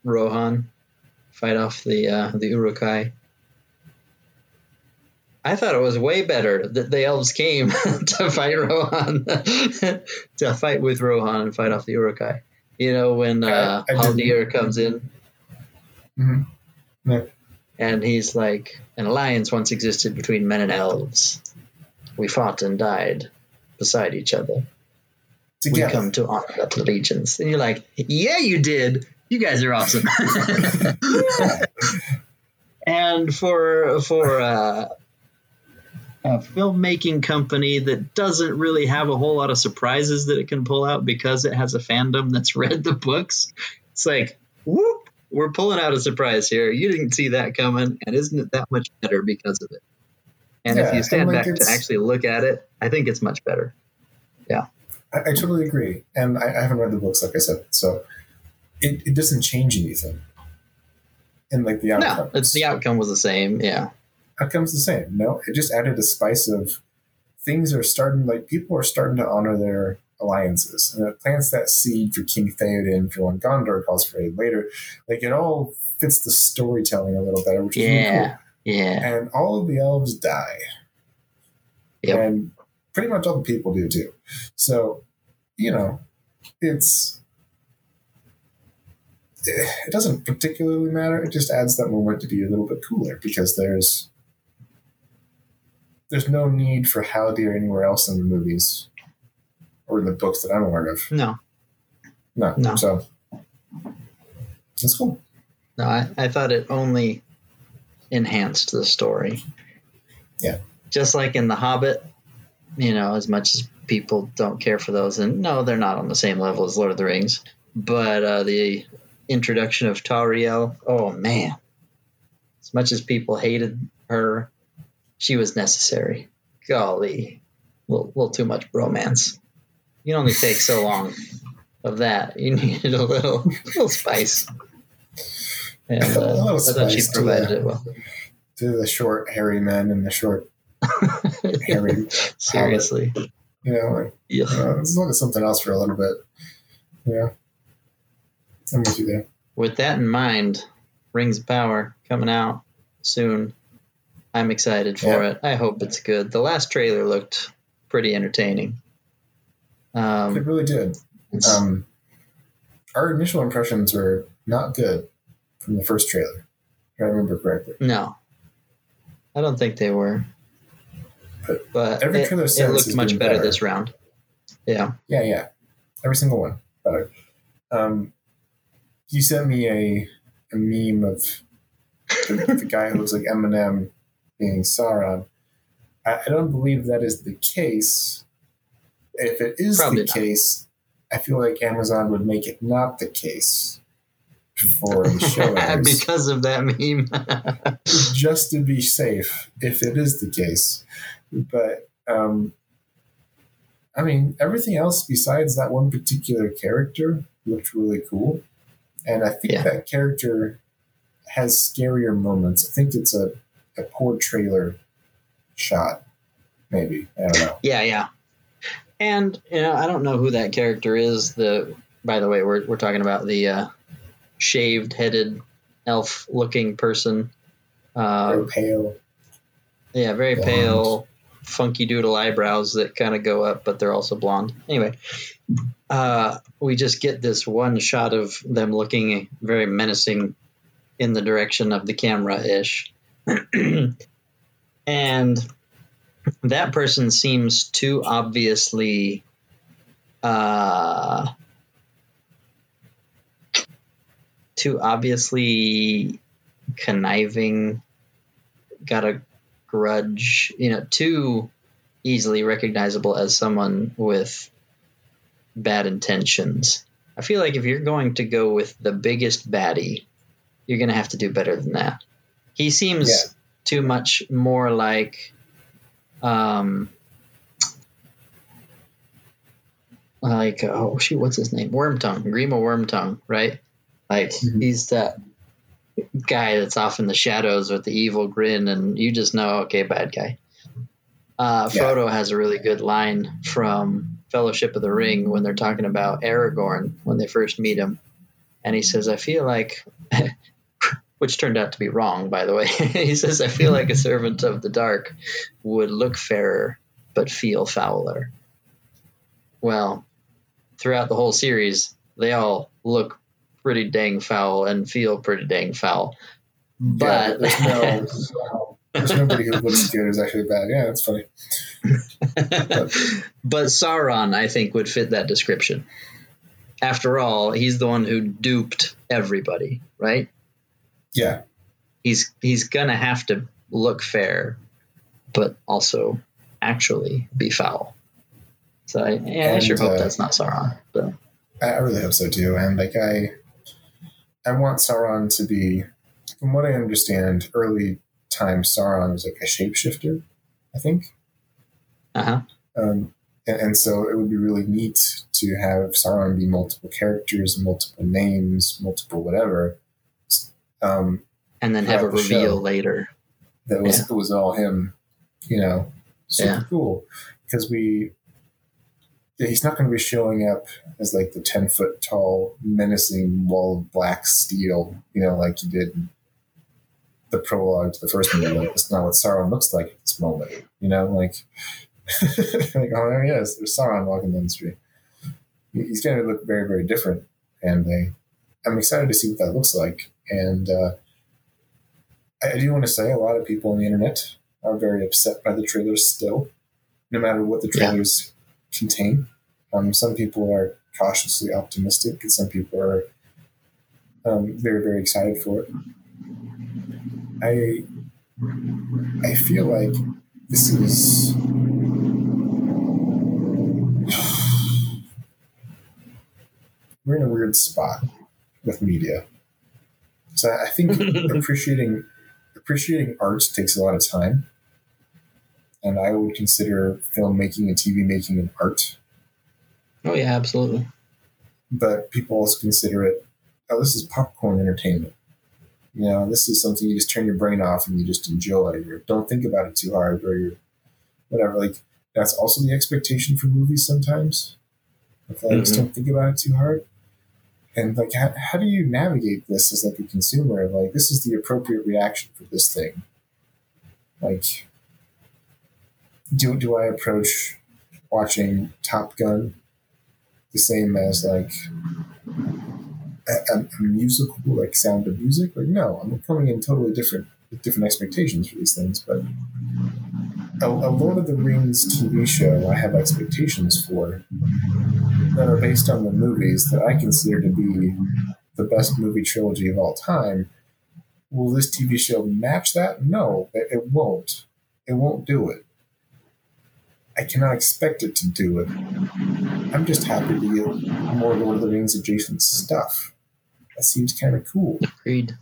Rohan fight off the uh, the Uruk-hai. I thought it was way better that the elves came to fight Rohan, to fight with Rohan and fight off the Uruk-hai. You know when uh, I- I Haldir comes in Mhm. Yeah. and he's like, "An alliance once existed between men and elves. We fought and died beside each other. We come to honor that allegiance." And you're like, "Yeah, you did. You guys are awesome." and for for uh, a filmmaking company that doesn't really have a whole lot of surprises that it can pull out because it has a fandom that's read the books, it's like, whoop, we're pulling out a surprise here. You didn't see that coming, and isn't it that much better because of it? And if you stand like, back to actually look at it, I think it's much better. I, I totally agree, and I, I haven't read the books, like I said, so it, it doesn't change anything. And like the outcome, No, it's the outcome was the same. Yeah. outcome's the same. No, it just added a spice of things are starting. Like people are starting to honor their alliances, and it plants that seed for King Theoden for when Gondor calls for aid later. Like it all fits the storytelling a little better, which is really cool. Yeah. Yeah. And all of the elves die, Yep. and pretty much all the people do too. So, you know, it's it doesn't particularly matter. It just adds that moment to be a little bit cooler because there's there's no need for Haldir anywhere else in the movies or in the books that I'm aware of. No. No, No. so that's cool. No, I, I thought it only enhanced the story. Yeah. Just like in The Hobbit, you know, as much as people don't care for those, and no, they're not on the same level as Lord of the Rings, but uh, the introduction of Tauriel, oh man. As much as people hated her, she was necessary. Golly, a little, little too much bromance. You can only take so long of that. You needed a little, little spice. And A uh, little I thought she spice to provided that. it well. To the short hairy men and the short hairy, Seriously. you know, like Yeah. let's look at something else for a little bit. Yeah, I'm with you there. With that in mind, Rings of Power coming out soon. I'm excited for Yeah. it. I hope it's good. The last trailer looked pretty entertaining. It Um, really did. Um, our initial impressions were not good from the first trailer, if I remember correctly. no, I don't think they were. But But every it, trailer it looked much better, better. this round. Yeah. Yeah, yeah, every single one better. Um, you sent me a, a meme of the, the guy who looks like Eminem being Sauron. I, I don't believe that is the case. If it is Probably the not. case, I feel like Amazon would make it not the case before the show because of that meme. just to be safe if it is the case. But um, I mean, everything else besides that one particular character looked really cool, and I think Yeah. that character has scarier moments. I think it's a, a poor trailer shot, maybe. I don't know. Yeah, yeah. And you know, I don't know who that character is. The by the way, we're we're talking about the uh, shaved headed elf looking person. Uh, Very pale. yeah, very Blonde. pale, funky doodle eyebrows that kind of go up, but they're also blonde. Anyway, uh, we just get this one shot of them looking very menacing in the direction of the camera ish. and that person seems too obviously uh, too obviously conniving got a grudge you know too easily recognizable as someone with bad intentions. I feel like if you're going to go with the biggest baddie you're going to have to do better than that. He seems too much more like um like oh shoot what's his name? Wormtongue. Grima wormtongue right? Like Mhm. he's that guy that's off in the shadows with the evil grin and you just know okay bad guy. Uh, Yeah. frodo has a really good line from fellowship of the ring when they're talking about aragorn when they first meet him. And he says i feel like which turned out to be wrong by the way. He says i feel like a servant of the dark would look fairer but feel fouler. Well throughout the whole series they all look pretty dang foul and feel pretty dang foul Yeah, But- there's no there's nobody who looks good who's actually bad. Yeah, that's funny. but Sauron, I think, would fit that description. After all, he's the one who duped everybody, right? Yeah, He's he's gonna have to look fair, but also actually be foul. So I, yeah, I sure hope uh, that's not Sauron. But I, I really hope so too. And like I, I want Sauron to be, from what I understand, early time Sauron was like a shapeshifter. I think. uh huh. Um, and, and so it would be really neat to have Sauron be multiple characters, multiple names, multiple whatever. Um, And then have a the reveal later. that was it was all him, you know, super Yeah. cool because we. Yeah, he's not going to be showing up as like the ten foot tall, menacing wall of black steel, you know, like he did in the prologue to the first movie. Like, that's not what Sauron looks like at this moment, you know, like, like oh there he is, there's Sauron walking down the street. He's going to look very, very different, and they, I'm excited to see what that looks like. And uh, I, do want to say a lot of people on the internet are very upset by the trailers still, no matter what the Yeah. Contain. Um, some people are cautiously optimistic, and some people are um, very, very excited for it. I I feel like this is we're in a weird spot with media. So I think appreciating appreciating art takes a lot of time. And I would consider filmmaking and TV making an art. Oh yeah, absolutely. But people also consider it, oh, this is popcorn entertainment. You know, this is something you just turn your brain off and you just enjoy, or don't think about it too hard, or you're whatever. Like that's also the expectation for movies sometimes. If I just Mhm. don't think about it too hard. And like, how, how do you navigate this as like a consumer? Like, this is the appropriate reaction for this thing. Like, do do I approach watching Top Gun the same as like a, a, musical, like Sound of Music? Like, no, I'm coming in totally different with different expectations for these things. But a, a Lord of the Rings TV show, I have expectations for that are based on the movies that I consider to be the best movie trilogy of all time. Will this TV show match that? No, it, it won't. It won't do it. I cannot expect it to do it. I'm just happy to get more Lord of the Rings adjacent stuff. That seems kind of cool. Agreed.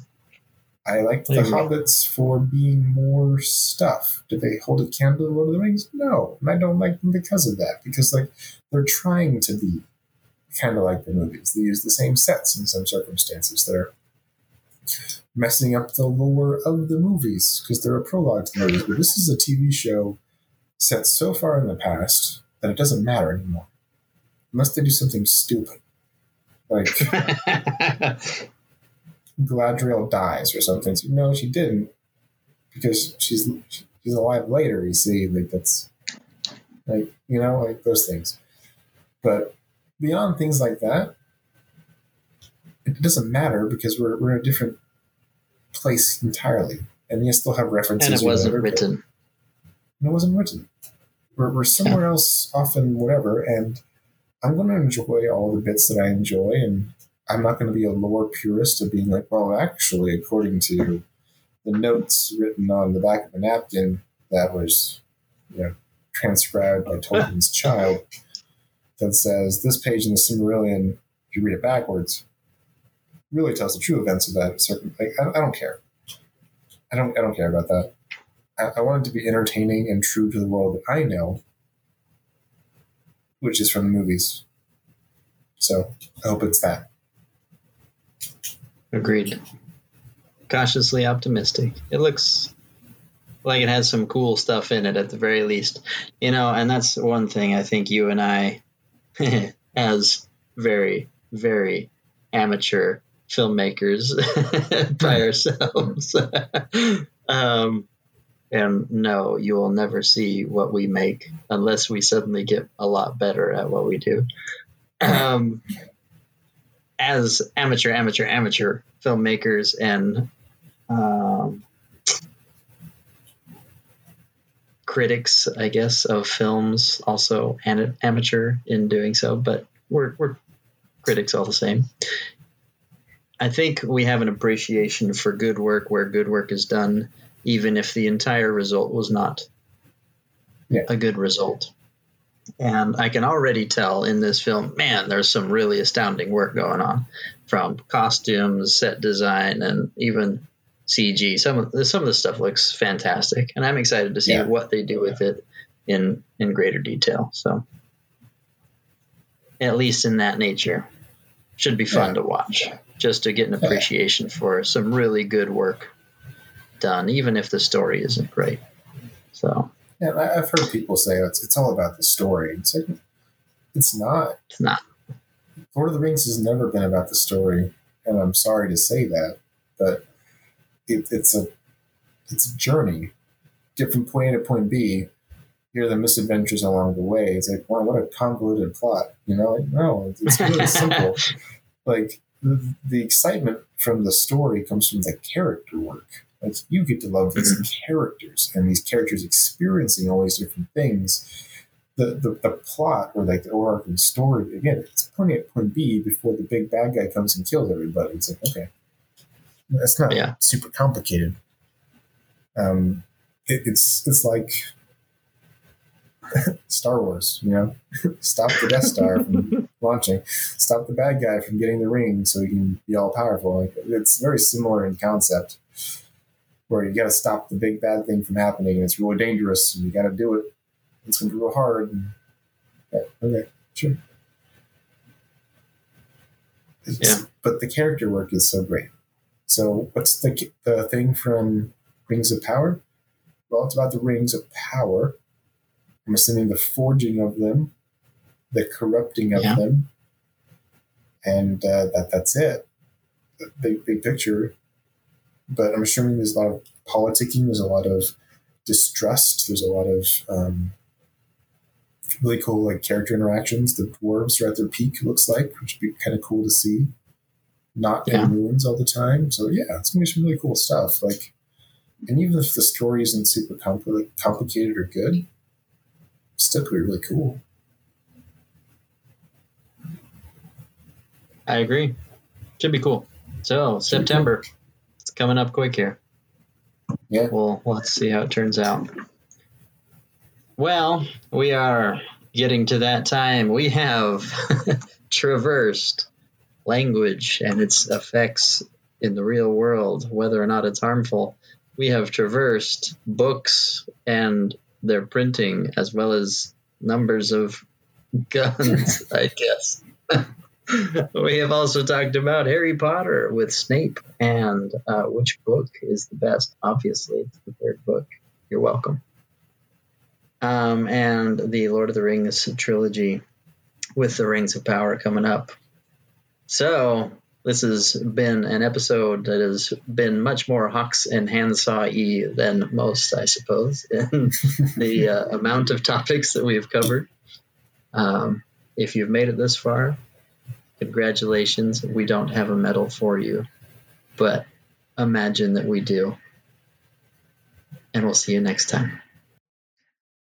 I liked I the. Hobbits for being more stuff. Did they hold a candle to Lord of the Rings? No, and I don't like them because of that. Because like they're trying to be kind of like the movies. They use the same sets in some circumstances. They're messing up the lore of the movies because they're a prologue to the movies. But this is a TV show set so far in the past that it doesn't matter anymore, unless they do something stupid, like Galadriel dies or something. So, no, she didn't because she's she's alive later. You see, like that's like you know like those things. But beyond things like that, it doesn't matter because we're we're in a different place entirely, and you still have references. and it wasn't whatever, written. And it wasn't written. We're, we're somewhere else, often whatever, and I'm going to enjoy all the bits that I enjoy, and I'm not going to be a lore purist of being like, well, actually, according to the notes written on the back of a napkin that was, you know, transcribed by Tolkien's child, that says this page in the Silmarillion, if you read it backwards, really tells the true events of that certain. Like, I, I don't care. I don't. I don't care about that. I, I want it to be entertaining and true to the world that I know, which is from the movies. So I hope it's that. Agreed. Cautiously optimistic. It looks like it has some cool stuff in it at the very least. You know, and that's one thing I think you and I, as very, very amateur filmmakers by ourselves, um, and no, you will never see what we make unless we suddenly get a lot better at what we do. Um, as amateur, amateur, amateur filmmakers and um, critics, I guess, of films, also an- amateur in doing so, but we're, we're critics all the same. I think we have an appreciation for good work where good work is done, even if the entire result was not Yeah. a good result. And I can already tell in this film, man, there's some really astounding work going on from costumes, set design, and even CG. Some of the, some of the stuff looks fantastic, and I'm excited to see Yeah. what they do with it in in greater detail. So, at least in that nature, should be fun Yeah. to watch, just to get an appreciation for some really good work done, even if the story isn't great. So Yeah, I've heard people say it's it's all about the story. It's like it's not. it's not. Lord of the Rings has never been about the story, and I'm sorry to say that, but it, it's a it's a journey. Get from point A to point B. Here are the misadventures along the way. It's like, wow, what a convoluted plot. You know, like, no, it's really simple. Like the, the excitement from the story comes from the character work. Like you get to love these characters and these characters experiencing all these different things. The, the, the plot or like the overarching story again, it's point A to point B before the big bad guy comes and kills everybody. It's like okay, that's not Yeah. super complicated. Um, it, it's it's like Star Wars, you know, stop the Death Star from launching, stop the bad guy from getting the ring so he can be all powerful. Like it's very similar in concept, where you got to stop the big bad thing from happening, and it's really dangerous, and you got to do it. It's going to be real hard. And, yeah, okay, sure. It's- Yeah. But the character work is so great. So what's the the thing from Rings of Power? Well, it's about the rings of power. I'm assuming the forging of them, the corrupting of Yeah. them, and uh, that that's it. The Big big picture. But I'm assuming there's a lot of politicking. There's a lot of distrust. There's a lot of um, really cool like character interactions. The dwarves are at their peak. Looks like, which would be kind of cool to see. Not Yeah. in ruins all the time. So yeah, it's gonna be some really cool stuff. Like, and even if the story isn't super compli- complicated or good, still could be really cool. I agree. Should be cool. So September, coming up quick here. Yeah. Well, let's see how it turns out. Well, we are getting to that time. We have traversed language and its effects in the real world, whether or not it's harmful. We have traversed books and their printing, as well as numbers of guns, I guess. we have also talked about Harry Potter with Snape and uh, which book is the best. Obviously, it's the third book. You're welcome. Um, and the Lord of the Rings trilogy with the Rings of Power coming up. So, this has been an episode that has been much more Hawks and Handsaw y than most, I suppose, in the uh, amount of topics that we've covered. Um, if you've made it this far, congratulations. We don't have a medal for you, but imagine that we do. And we'll see you next time.